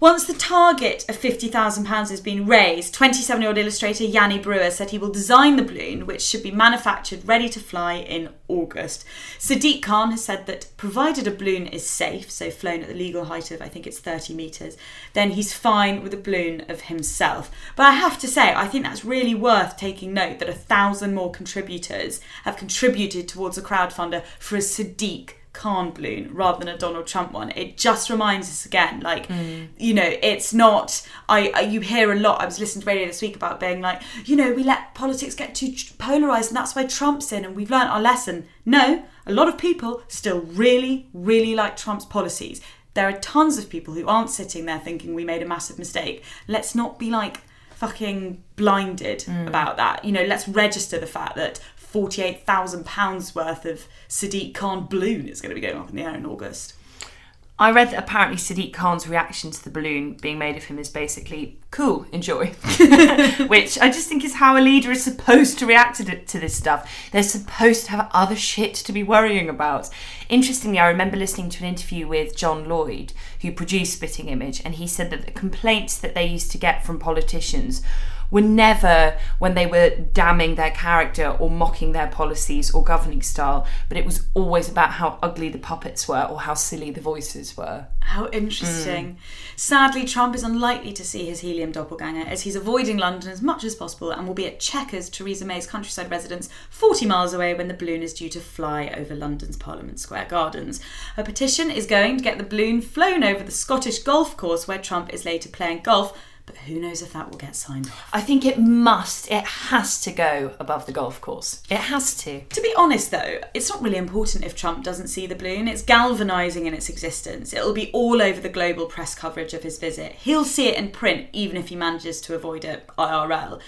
Once the target of £50,000 has been raised, 27 year old illustrator Yanny Bruere said he will design the balloon, which should be manufactured ready to fly in August. Sadiq Khan has said that provided a balloon is safe, so flown at the legal height of I think it's 30 metres, then he's fine with a balloon of himself. But I have to say, I think that's really worth taking note that a thousand more contributors have contributed towards a crowdfunder for a Sadiq Khan balloon rather than a Donald Trump one. It just reminds us again, like mm. you know, it's not. I, I you hear a lot. I was listening to radio this week about being like, you know, we let politics get too polarized, and that's why Trump's in, and we've learned our lesson. No, a lot of people still really, really like Trump's policies. There are tons of people who aren't sitting there thinking we made a massive mistake. Let's not be like fucking blinded mm. about that. You know, let's register the fact that £48,000 worth of Sadiq Khan balloon is going to be going up in the air in August. I read that apparently Sadiq Khan's reaction to the balloon being made of him is basically cool, enjoy. Which I just think is how a leader is supposed to react to, to this stuff. They're supposed to have other shit to be worrying about. Interestingly, I remember listening to an interview with John Lloyd, who produced Spitting Image, and he said that the complaints that they used to get from politicians were never when they were damning their character or mocking their policies or governing style, but it was always about how ugly the puppets were or how silly the voices were. How interesting. Sadly, Trump is unlikely to see his helium doppelganger as he's avoiding London as much as possible and will be at Chequers, Theresa May's countryside residence, 40 miles away when the balloon is due to fly over London's Parliament Square Gardens. A petition is going to get the balloon flown over the Scottish golf course where Trump is later playing golf, but who knows if that will get signed off. I think it must, it has to go above the golf course. It has to. To be honest, though, it's not really important if Trump doesn't see the balloon. It's galvanising in its existence. It'll be all over the global press coverage of his visit. He'll see it in print, even if he manages to avoid it IRL.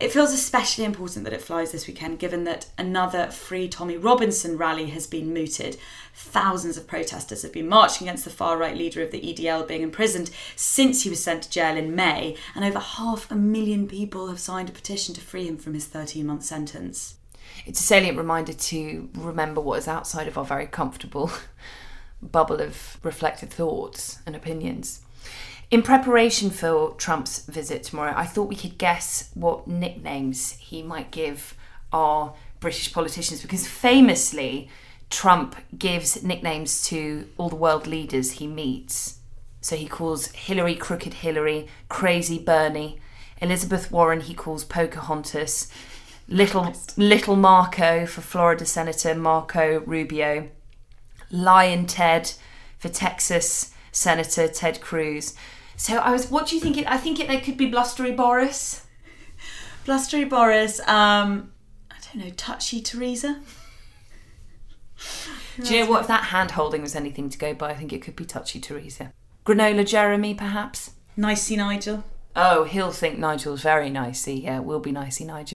It feels especially important that it flies this weekend, given that another Free Tommy Robinson rally has been mooted. Thousands of protesters have been marching against the far right leader of the EDL being imprisoned since he was sent to jail in May, and over half a million people have signed a petition to free him from his 13 month sentence. It's a salient reminder to remember what is outside of our very comfortable bubble of reflected thoughts and opinions. In preparation for Trump's visit tomorrow, I thought we could guess what nicknames he might give our British politicians because famously, Trump gives nicknames to all the world leaders he meets. So he calls Hillary Crooked Hillary, Crazy Bernie, Elizabeth Warren he calls Pocahontas, Little Little Marco for Florida Senator Marco Rubio, Lyin' Ted for Texas Senator Ted Cruz. So I was, what do you think? It, I think it, there could be blustery Boris. Blustery Boris, um, I don't know, touchy Theresa. Do you know what? If that hand holding was anything to go by, I think it could be touchy Theresa. Granola Jeremy, perhaps. Nicey Nigel. Oh, he'll think Nigel's very nicey. Yeah, we'll be nicey Nigel.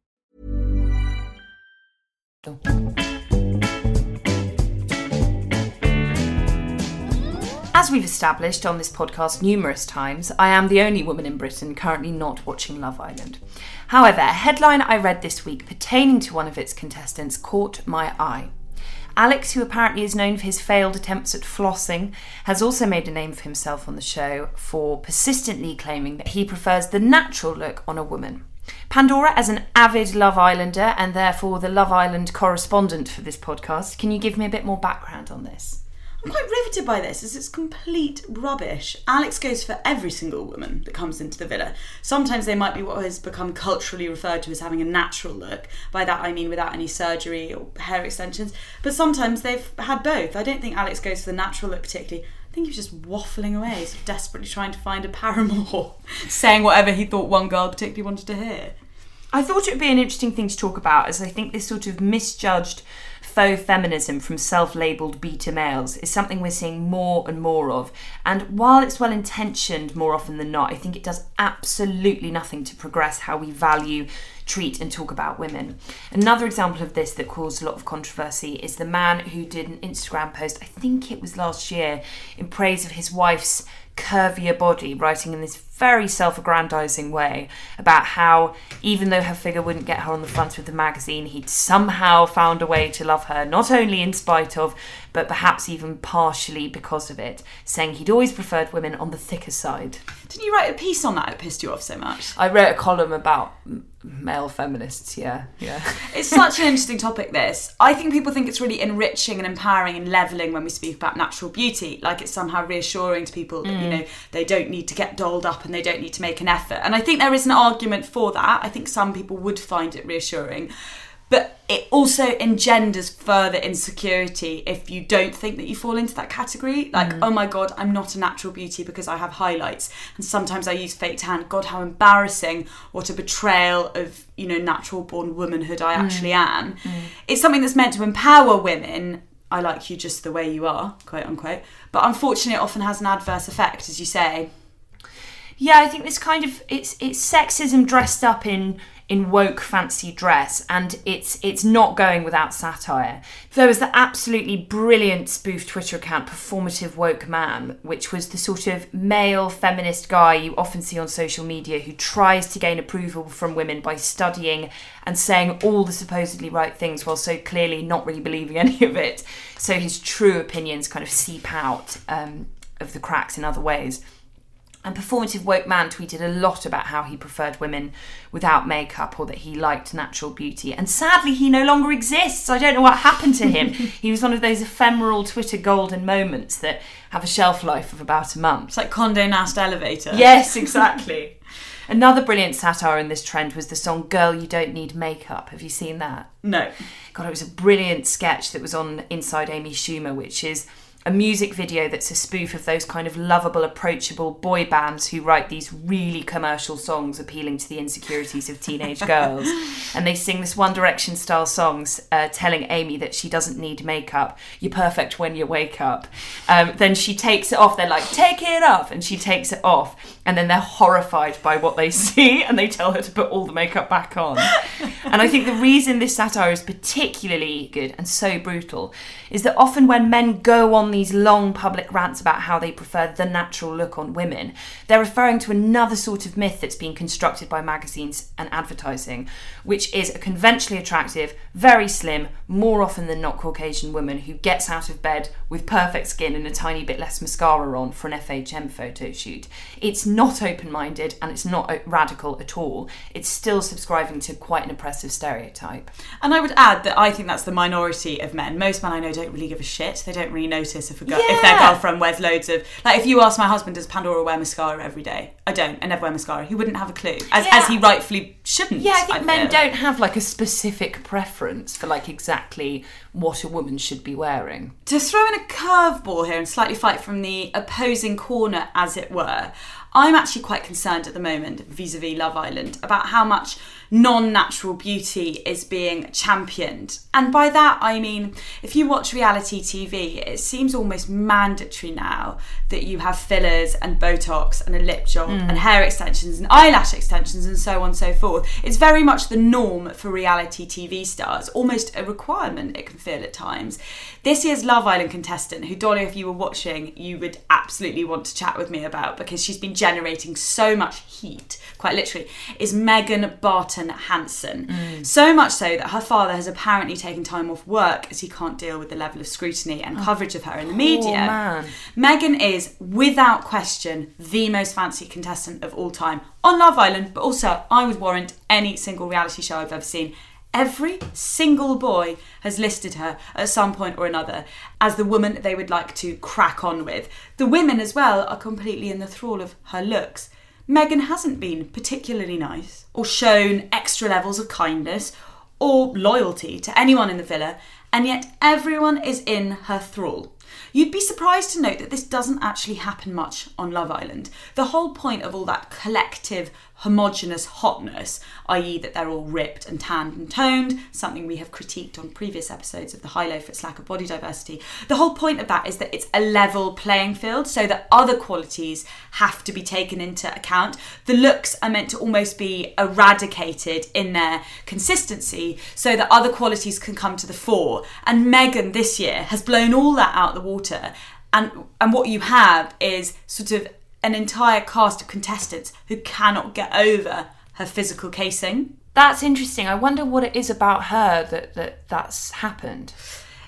As we've established on this podcast numerous times, I am the only woman in Britain currently not watching Love Island. However, a headline I read this week pertaining to one of its contestants caught my eye. Alex, who apparently is known for his failed attempts at flossing, has also made a name for himself on the show for persistently claiming that he prefers the natural look on a woman. Pandora, as an avid Love Islander and therefore the Love Island correspondent for this podcast, can you give me a bit more background on this? I'm quite riveted by this as it's complete rubbish. Alex goes for every single woman that comes into the villa. Sometimes they might be what has become culturally referred to as having a natural look. By that I mean without any surgery or hair extensions. But sometimes they've had both. I don't think Alex goes for the natural look particularly. I think he was just waffling away, sort of desperately trying to find a paramour, saying whatever he thought one girl particularly wanted to hear. I thought it would be an interesting thing to talk about as I think this sort of misjudged faux feminism from self labelled beta males is something we're seeing more and more of. And while it's well intentioned more often than not, I think it does absolutely nothing to progress how we value, treat, and talk about women. Another example of this that caused a lot of controversy is the man who did an Instagram post, I think it was last year, in praise of his wife's curvier body, writing in this very self aggrandizing way about how, even though her figure wouldn't get her on the front of the magazine, he'd somehow found a way to love her, not only in spite of, but perhaps even partially because of it, saying he'd always preferred women on the thicker side. Didn't you write a piece on that that pissed you off so much? I wrote a column about male feminists, yeah, yeah. It's such an interesting topic, this. I think people think it's really enriching and empowering and levelling when we speak about natural beauty. Like it's somehow reassuring to people that, you mm. know, they don't need to get dolled up and they don't need to make an effort. And I think there is an argument for that. I think some people would find it reassuring. But it also engenders further insecurity if you don't think that you fall into that category. Like, mm. oh my god, I'm not a natural beauty because I have highlights. And sometimes I use fake tan. God, how embarrassing. What a betrayal of, you know, natural born womanhood I mm. actually am. Mm. It's something that's meant to empower women. I like you just the way you are, quote unquote. But unfortunately, it often has an adverse effect, as you say. Yeah, I think this kind of it's it's sexism dressed up in in woke fancy dress, and it's it's not going without satire. There was the absolutely brilliant spoof Twitter account, Performative Woke Man, which was the sort of male feminist guy you often see on social media who tries to gain approval from women by studying and saying all the supposedly right things while so clearly not really believing any of it. So his true opinions kind of seep out um, of the cracks in other ways. And Performative Woke Man tweeted a lot about how he preferred women without makeup or that he liked natural beauty. And sadly, he no longer exists. I don't know what happened to him. he was one of those ephemeral Twitter golden moments that have a shelf life of about a month. It's like Conde Nast Elevator. Yes, exactly. Another brilliant satire in this trend was the song Girl You Don't Need Makeup. Have you seen that? No. God, it was a brilliant sketch that was on Inside Amy Schumer, which is a music video that's a spoof of those kind of lovable, approachable boy bands who write these really commercial songs appealing to the insecurities of teenage girls. And they sing this One Direction style songs uh, telling Amy that she doesn't need makeup. You're perfect when you wake up. Um, then she takes it off. They're like, take it off. And she takes it off. And then they're horrified by what they see and they tell her to put all the makeup back on. and I think the reason this satire is particularly good and so brutal is that often when men go on these long public rants about how they prefer the natural look on women, they're referring to another sort of myth that's being constructed by magazines and advertising, which is a conventionally attractive, very slim, more often than not Caucasian woman who gets out of bed with perfect skin and a tiny bit less mascara on for an FHM photo shoot. It's not open minded and it's not radical at all. It's still subscribing to quite an oppressive stereotype. And I would add that I think that's the minority of men. Most men I know don't really give a shit. They don't really notice if a girl, if their girlfriend wears loads of like. If you ask my husband, does Pandora wear mascara every day? I don't. I never wear mascara. He wouldn't have a clue, as, Yeah. as he rightfully shouldn't. Yeah, I think men feel. don't have like a specific preference for like exactly what a woman should be wearing. to throw in a curveball here and slightly fight from the opposing corner, as it were, I'm actually quite concerned at the moment vis a vis Love Island about how much non natural beauty is being championed. And by that, I mean, if you watch reality TV, it seems almost mandatory now that you have fillers and Botox and a lip job hmm. and hair extensions and eyelash extensions and so on and so forth. It's very much the norm for reality TV stars, almost a requirement, it can feel at times. This year's Love Island contestant, who Dolly, if you were watching, you would absolutely want to chat with me about because she's been generating so much heat, quite literally, is Megan Barton Hanson. Mm. So much so that her father has apparently taken time off work as he can't deal with the level of scrutiny and oh, coverage of her in the media. man. Megan is, without question, the most fancy contestant of all time on Love Island, but also I would warrant any single reality show I've ever seen. Every single boy has listed her at some point or another as the woman they would like to crack on with. The women as well are completely in the thrall of her looks. Megan hasn't been particularly nice or shown extra levels of kindness or loyalty to anyone in the villa, and yet everyone is in her thrall. You'd be surprised to note that this doesn't actually happen much on Love Island. The whole point of all that collective, homogenous hotness, i.e., that they're all ripped and tanned and toned, something we have critiqued on previous episodes of the High Low for its lack of body diversity. The whole point of that is that it's a level playing field so that other qualities have to be taken into account. The looks are meant to almost be eradicated in their consistency so that other qualities can come to the fore. And Megan this year has blown all that out of the water. And, and what you have is sort of an entire cast of contestants who cannot get over her physical casing. That's interesting. I wonder what it is about her that, that that's happened.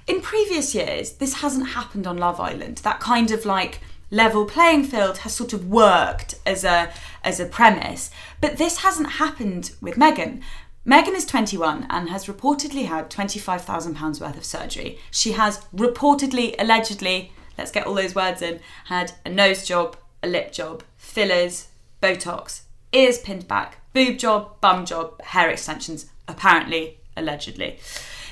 In previous years, this hasn't happened on Love Island. That kind of like level playing field has sort of worked as a as a premise, but this hasn't happened with Megan. Megan is 21 and has reportedly had £25,000 worth of surgery. She has reportedly, allegedly, let's get all those words in, had a nose job, a lip job, fillers, Botox, ears pinned back, boob job, bum job, hair extensions, apparently, allegedly.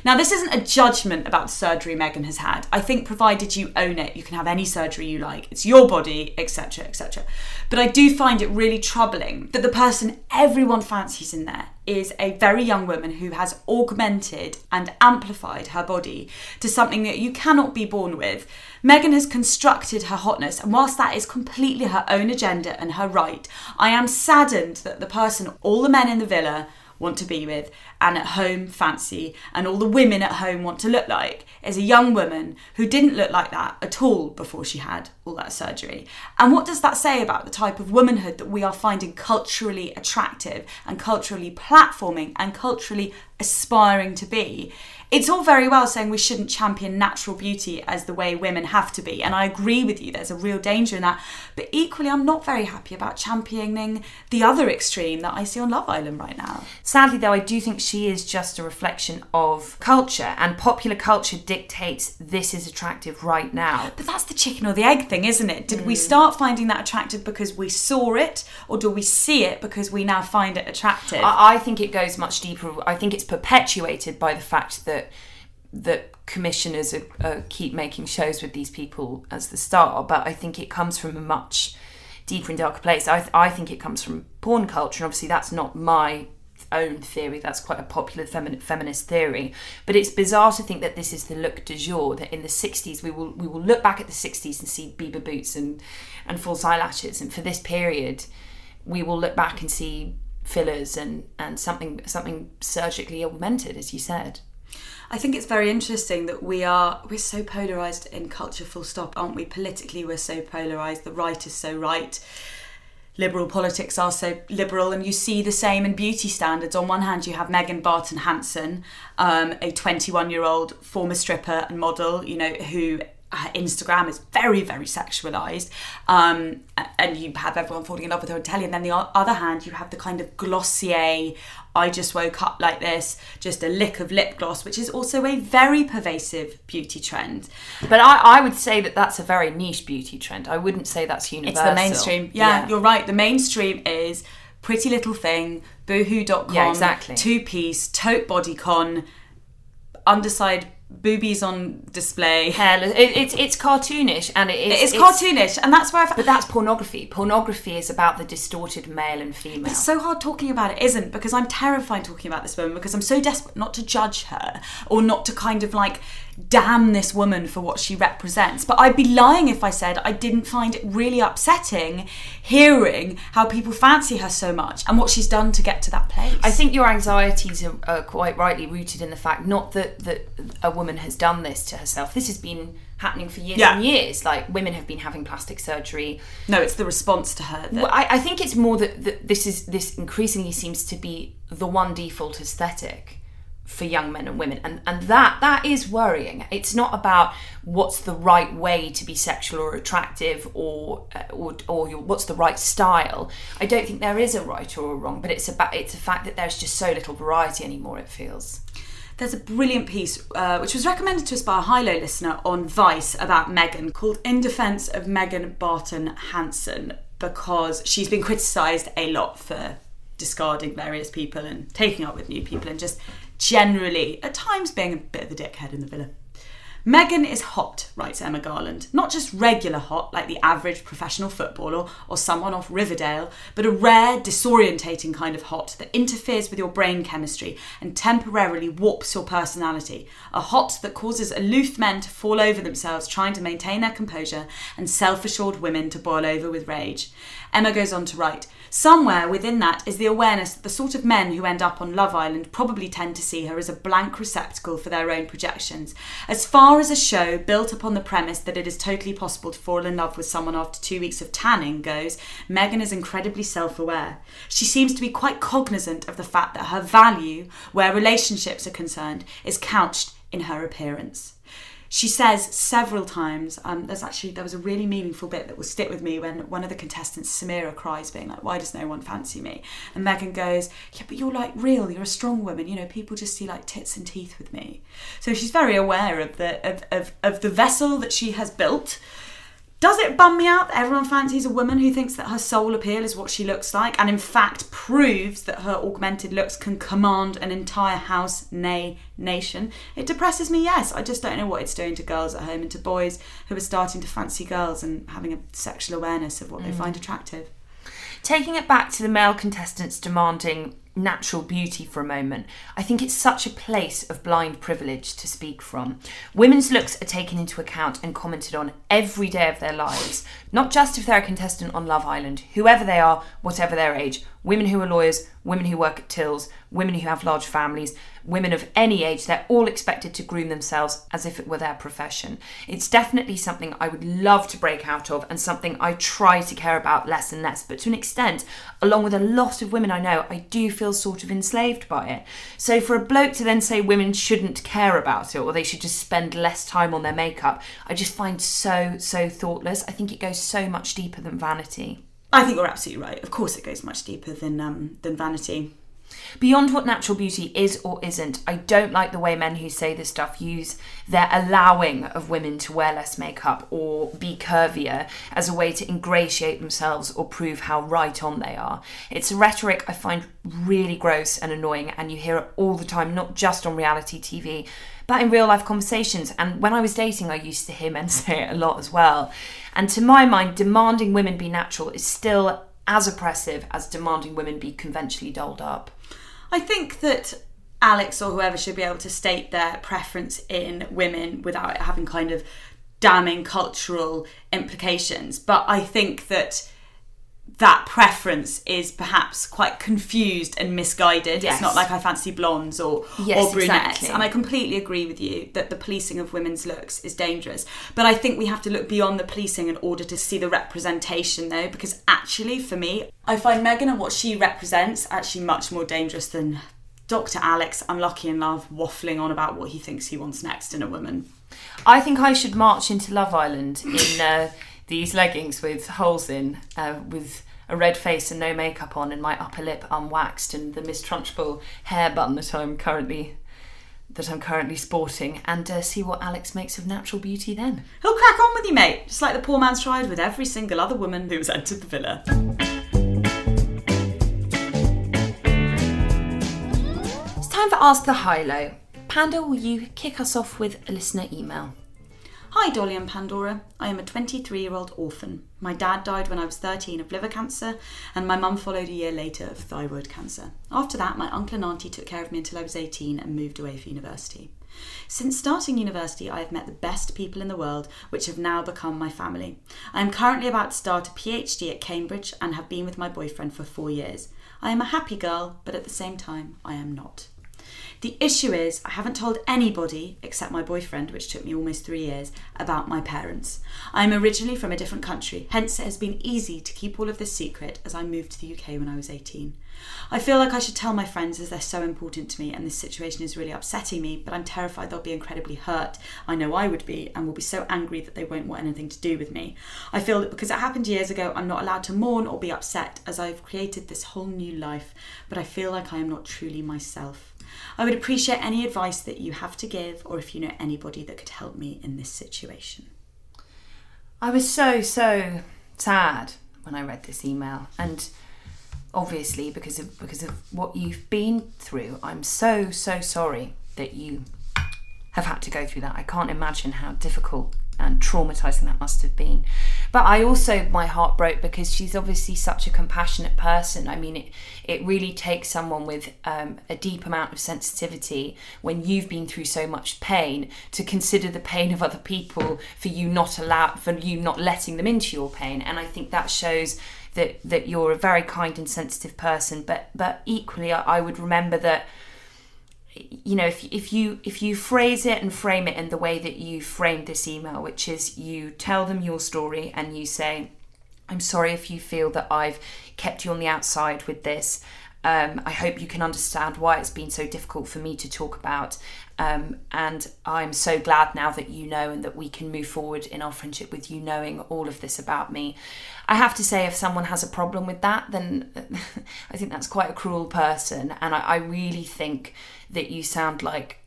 Now, this isn't a judgment about the surgery Megan has had. I think, provided you own it, you can have any surgery you like. It's your body, etc., etc. But I do find it really troubling that the person everyone fancies in there is a very young woman who has augmented and amplified her body to something that you cannot be born with. Megan has constructed her hotness, and whilst that is completely her own agenda and her right, I am saddened that the person all the men in the villa want to be with and at home fancy and all the women at home want to look like is a young woman who didn't look like that at all before she had all that surgery. And what does that say about the type of womanhood that we are finding culturally attractive and culturally platforming and culturally aspiring to be? It's all very well saying we shouldn't champion natural beauty as the way women have to be, and I agree with you, there's a real danger in that. But equally, I'm not very happy about championing the other extreme that I see on Love Island right now. Sadly, though, I do think she is just a reflection of culture, and popular culture dictates this is attractive right now. But that's the chicken or the egg thing, isn't it? Did we hmm. start finding that attractive because we saw it, or do we see it because we now find it attractive? I, I think it goes much deeper. I think it's perpetuated by the fact that that commissioners are, keep making shows with these people as the star, but I think it comes from a much deeper and darker place. I, I think it comes from porn culture, and obviously that's not my own theory. That's quite a popular femi- feminist theory. But it's bizarre to think that this is the look du jour. That in the '60s we will we will look back at the '60s and see Biba boots and and false eyelashes, and for this period, we will look back and see fillers and and something something surgically augmented, as you said. I think it's very interesting that we are we're so polarized in culture full stop aren't we? Politically we're so polarized. The right is so right. Liberal politics are so liberal and you see the same in beauty standards. On one hand you have Megan Barton Hanson um, a 21 year old former stripper and model you know who Instagram is very, very sexualized, um, and you have everyone falling in love with her telly. And then the other hand, you have the kind of glossier, I just woke up like this, just a lick of lip gloss, which is also a very pervasive beauty trend. But I, I would say that that's a very niche beauty trend. I wouldn't say that's universal. It's the mainstream. Yeah, you're right. The mainstream is Pretty Little Thing, Boohoo.com, Yeah, exactly. two piece, tote bodycon, underside boobies on display. hairless. It, it's it's cartoonish and it is It's, cartoonish, and that's where I've, But that's pornography. Pornography is about the distorted male and female. It's so hard talking about it, isn't? Because I'm terrified talking about this woman because I'm so desperate not to judge her or not to kind of like damn this woman for what she represents. But I'd be lying if I said I didn't find it really upsetting hearing how people fancy her so much and what she's done to get to that place. I think your anxieties are, are quite rightly rooted in the fact not that that a woman has done this to herself. This has been happening for years Yeah. and years. Like women have been having plastic surgery. no, it's the response to her. That, Well, I, I think it's more that, that this is this increasingly seems to be the one default aesthetic for young men and women. And and that that is worrying. It's not about what's the right way to be sexual or attractive or uh, or, or your, what's the right style. I don't think there is a right or a wrong but it's about it's a fact that there's just so little variety anymore it feels. There's a brilliant piece uh, which was recommended to us by a high low listener on Vice about Megan called In Defense of Megan Barton Hanson because she's been criticised a lot for discarding various people and taking up with new people and just generally at times being a bit of a dickhead in the villa. Megan is hot, writes Emma Garland. Not just regular hot, like the average professional footballer or someone off Riverdale, but a rare, disorientating kind of hot that interferes with your brain chemistry and temporarily warps your personality. A hot that causes aloof men to fall over themselves trying to maintain their composure and self assured women to boil over with rage. Emma goes on to write Somewhere within that is the awareness that the sort of men who end up on Love Island probably tend to see her as a blank receptacle for their own projections. As far as a show built upon the premise that it is totally possible to fall in love with someone after two weeks of tanning goes, Megan is incredibly self aware. She seems to be quite cognizant of the fact that her value, where relationships are concerned, is couched in her appearance she says several times um, there's actually there was a really meaningful bit that will stick with me when one of the contestants samira cries being like why does no one fancy me? And megan goes yeah but you're like real you're a strong woman you know people just see like tits and teeth with me. So she's very aware of the of, of, of the vessel that she has built does it bum me out that everyone fancies a woman who thinks that her sole appeal is what she looks like and in fact proves that her augmented looks can command an entire house, nay, nation? It depresses me, yes. I just don't know what it's doing to girls at home and to boys who are starting to fancy girls and having a sexual awareness of what they mm. find attractive. Taking it back to the male contestants demanding natural beauty for a moment, I think it's such a place of blind privilege to speak from. Women's looks are taken into account and commented on every day of their lives, not just if they're a contestant on Love Island, whoever they are, whatever their age. Women who are lawyers, women who work at tills, women who have large families, women of any age, they're all expected to groom themselves as if it were their profession. It's definitely something I would love to break out of and something I try to care about less and less. But to an extent, along with a lot of women I know, I do feel sort of enslaved by it. So for a bloke to then say women shouldn't care about it or they should just spend less time on their makeup, I just find so, so thoughtless. I think it goes so much deeper than vanity. I think you're absolutely right. Of course, it goes much deeper than um, than vanity. Beyond what natural beauty is or isn't, I don't like the way men who say this stuff use their allowing of women to wear less makeup or be curvier as a way to ingratiate themselves or prove how right on they are. It's a rhetoric I find really gross and annoying, and you hear it all the time, not just on reality TV, but in real life conversations. And when I was dating, I used to hear men say it a lot as well. And to my mind, demanding women be natural is still as oppressive as demanding women be conventionally dolled up. I think that Alex or whoever should be able to state their preference in women without it having kind of damning cultural implications. But I think that that preference is perhaps quite confused and misguided. Yes. It's not like I fancy blondes or, Yes, or brunettes. exactly. And I completely agree with you that the policing of women's looks is dangerous. But I think we have to look beyond the policing in order to see the representation, though, because actually, for me, I find Megan and what she represents actually much more dangerous than Dr. Alex, unlucky in love, waffling on about what he thinks he wants next in a woman. I think I should march into Love Island in uh, these leggings with holes in, uh, with a red face and no makeup on, and my upper lip unwaxed, and the Miss Trunchbull hair bun that I'm currently that I'm currently sporting, and uh, see what Alex makes of natural beauty then. He'll crack on with you, mate, just like the poor man's tried with every single other woman who's entered the villa. It's time for Ask the High Low. Panda, will you kick us off with a listener email? Hi, Dolly and Pandora. I am a 23 year old orphan. My dad died when I was 13 of liver cancer, and my mum followed a year later of thyroid cancer. After that, my uncle and auntie took care of me until I was 18 and moved away for university. Since starting university, I have met the best people in the world, which have now become my family. I am currently about to start a PhD at Cambridge and have been with my boyfriend for four years. I am a happy girl, but at the same time, I am not. The issue is, I haven't told anybody, except my boyfriend, which took me almost three years, about my parents. I am originally from a different country, hence, it has been easy to keep all of this secret as I moved to the UK when I was 18. I feel like I should tell my friends as they're so important to me and this situation is really upsetting me, but I'm terrified they'll be incredibly hurt. I know I would be and will be so angry that they won't want anything to do with me. I feel that because it happened years ago, I'm not allowed to mourn or be upset as I've created this whole new life, but I feel like I am not truly myself. I would appreciate any advice that you have to give, or if you know anybody that could help me in this situation. I was so, so sad when I read this email. And obviously because of because of what you've been through, I'm so, so sorry that you have had to go through that. I can't imagine how difficult and traumatizing that must have been. But I also my heart broke because she's obviously such a compassionate person. I mean, it it really takes someone with um, a deep amount of sensitivity when you've been through so much pain to consider the pain of other people for you not allow for you not letting them into your pain. And I think that shows that that you're a very kind and sensitive person. But but equally, I, I would remember that you know if, if you if you phrase it and frame it in the way that you framed this email which is you tell them your story and you say i'm sorry if you feel that i've kept you on the outside with this. Um, i hope you can understand why it's been so difficult for me to talk about. Um, and i'm so glad now that you know and that we can move forward in our friendship with you knowing all of this about me. I have to say if someone has a problem with that then i think that's quite a cruel person. And I, I really think that you sound like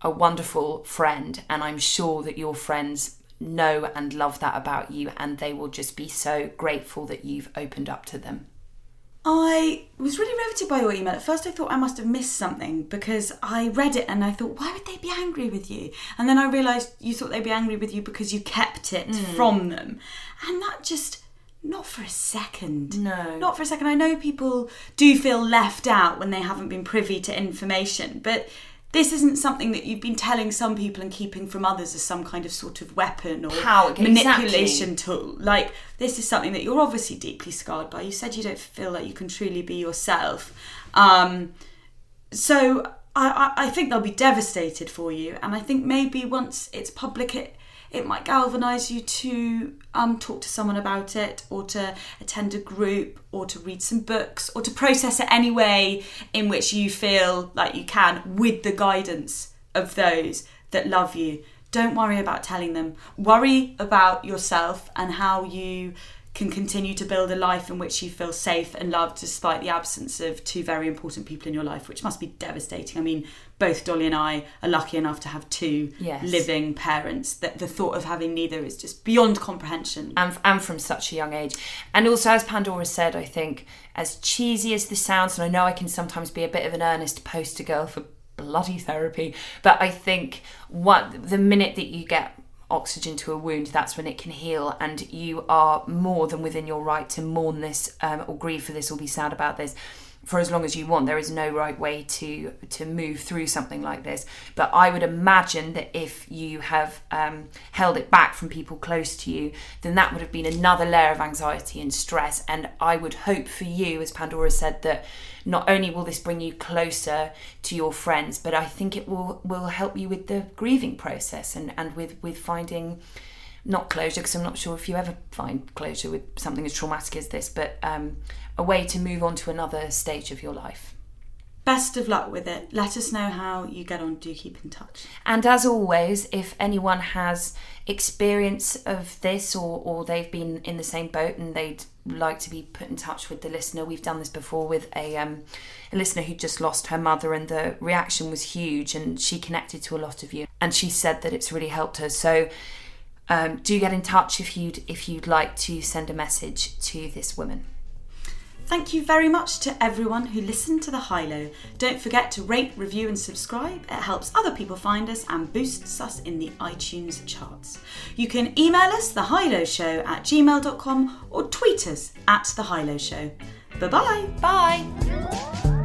a wonderful friend, and I'm sure that your friends know and love that about you, and they will just be so grateful that you've opened up to them. I was really riveted by your email. At first, I thought I must have missed something because I read it and I thought, why would they be angry with you? And then I realised you thought they'd be angry with you because you kept it mm. from them. And that just, not for a second. No. Not for a second. I know people do feel left out when they haven't been privy to information, but this isn't something that you've been telling some people and keeping from others as some kind of sort of weapon or Power- manipulation tool. Like this is something that you're obviously deeply scarred by. You said you don't feel like you can truly be yourself. Um, so I, I, I think they'll be devastated for you, and I think maybe once it's public, it it might galvanise you to um, talk to someone about it, or to attend a group, or to read some books, or to process it any way in which you feel like you can, with the guidance of those that love you. Don't worry about telling them. Worry about yourself and how you can continue to build a life in which you feel safe and loved despite the absence of two very important people in your life, which must be devastating. I mean, both Dolly and I are lucky enough to have two Yes. living parents. That the thought of having neither is just beyond comprehension. and, and from such a young age. And also, as Pandora said, I think, as cheesy as this sounds, and I know I can sometimes be a bit of an earnest poster girl for bloody therapy, but I think what the minute that you get oxygen to a wound, that's when it can heal, and you are more than within your right to mourn this um, or grieve for this or be sad about this for as long as you want. There is no right way to to move through something like this. But I would imagine that if you have um, held it back from people close to you, then that would have been another layer of anxiety and stress. And I would hope for you, as Pandora said, that not only will this bring you closer to your friends, but I think it will will help you with the grieving process and and with with finding not closure because I'm not sure if you ever find closure with something as traumatic as this, but um, a way to move on to another stage of your life. Best of luck with it. Let us know how you get on. Do keep in touch. And as always, if anyone has experience of this or, or they've been in the same boat and they'd like to be put in touch with the listener, we've done this before with a, um, a listener who just lost her mother and the reaction was huge and she connected to a lot of you and she said that it's really helped her. So um, do get in touch if you'd if you'd like to send a message to this woman. Thank you very much to everyone who listened to the High Low. Don't forget to rate, review, and subscribe. It helps other people find us and boosts us in the iTunes charts. You can email us, the High Low Show at gmail.com, or tweet us at the High Low Show. Bye bye. Bye.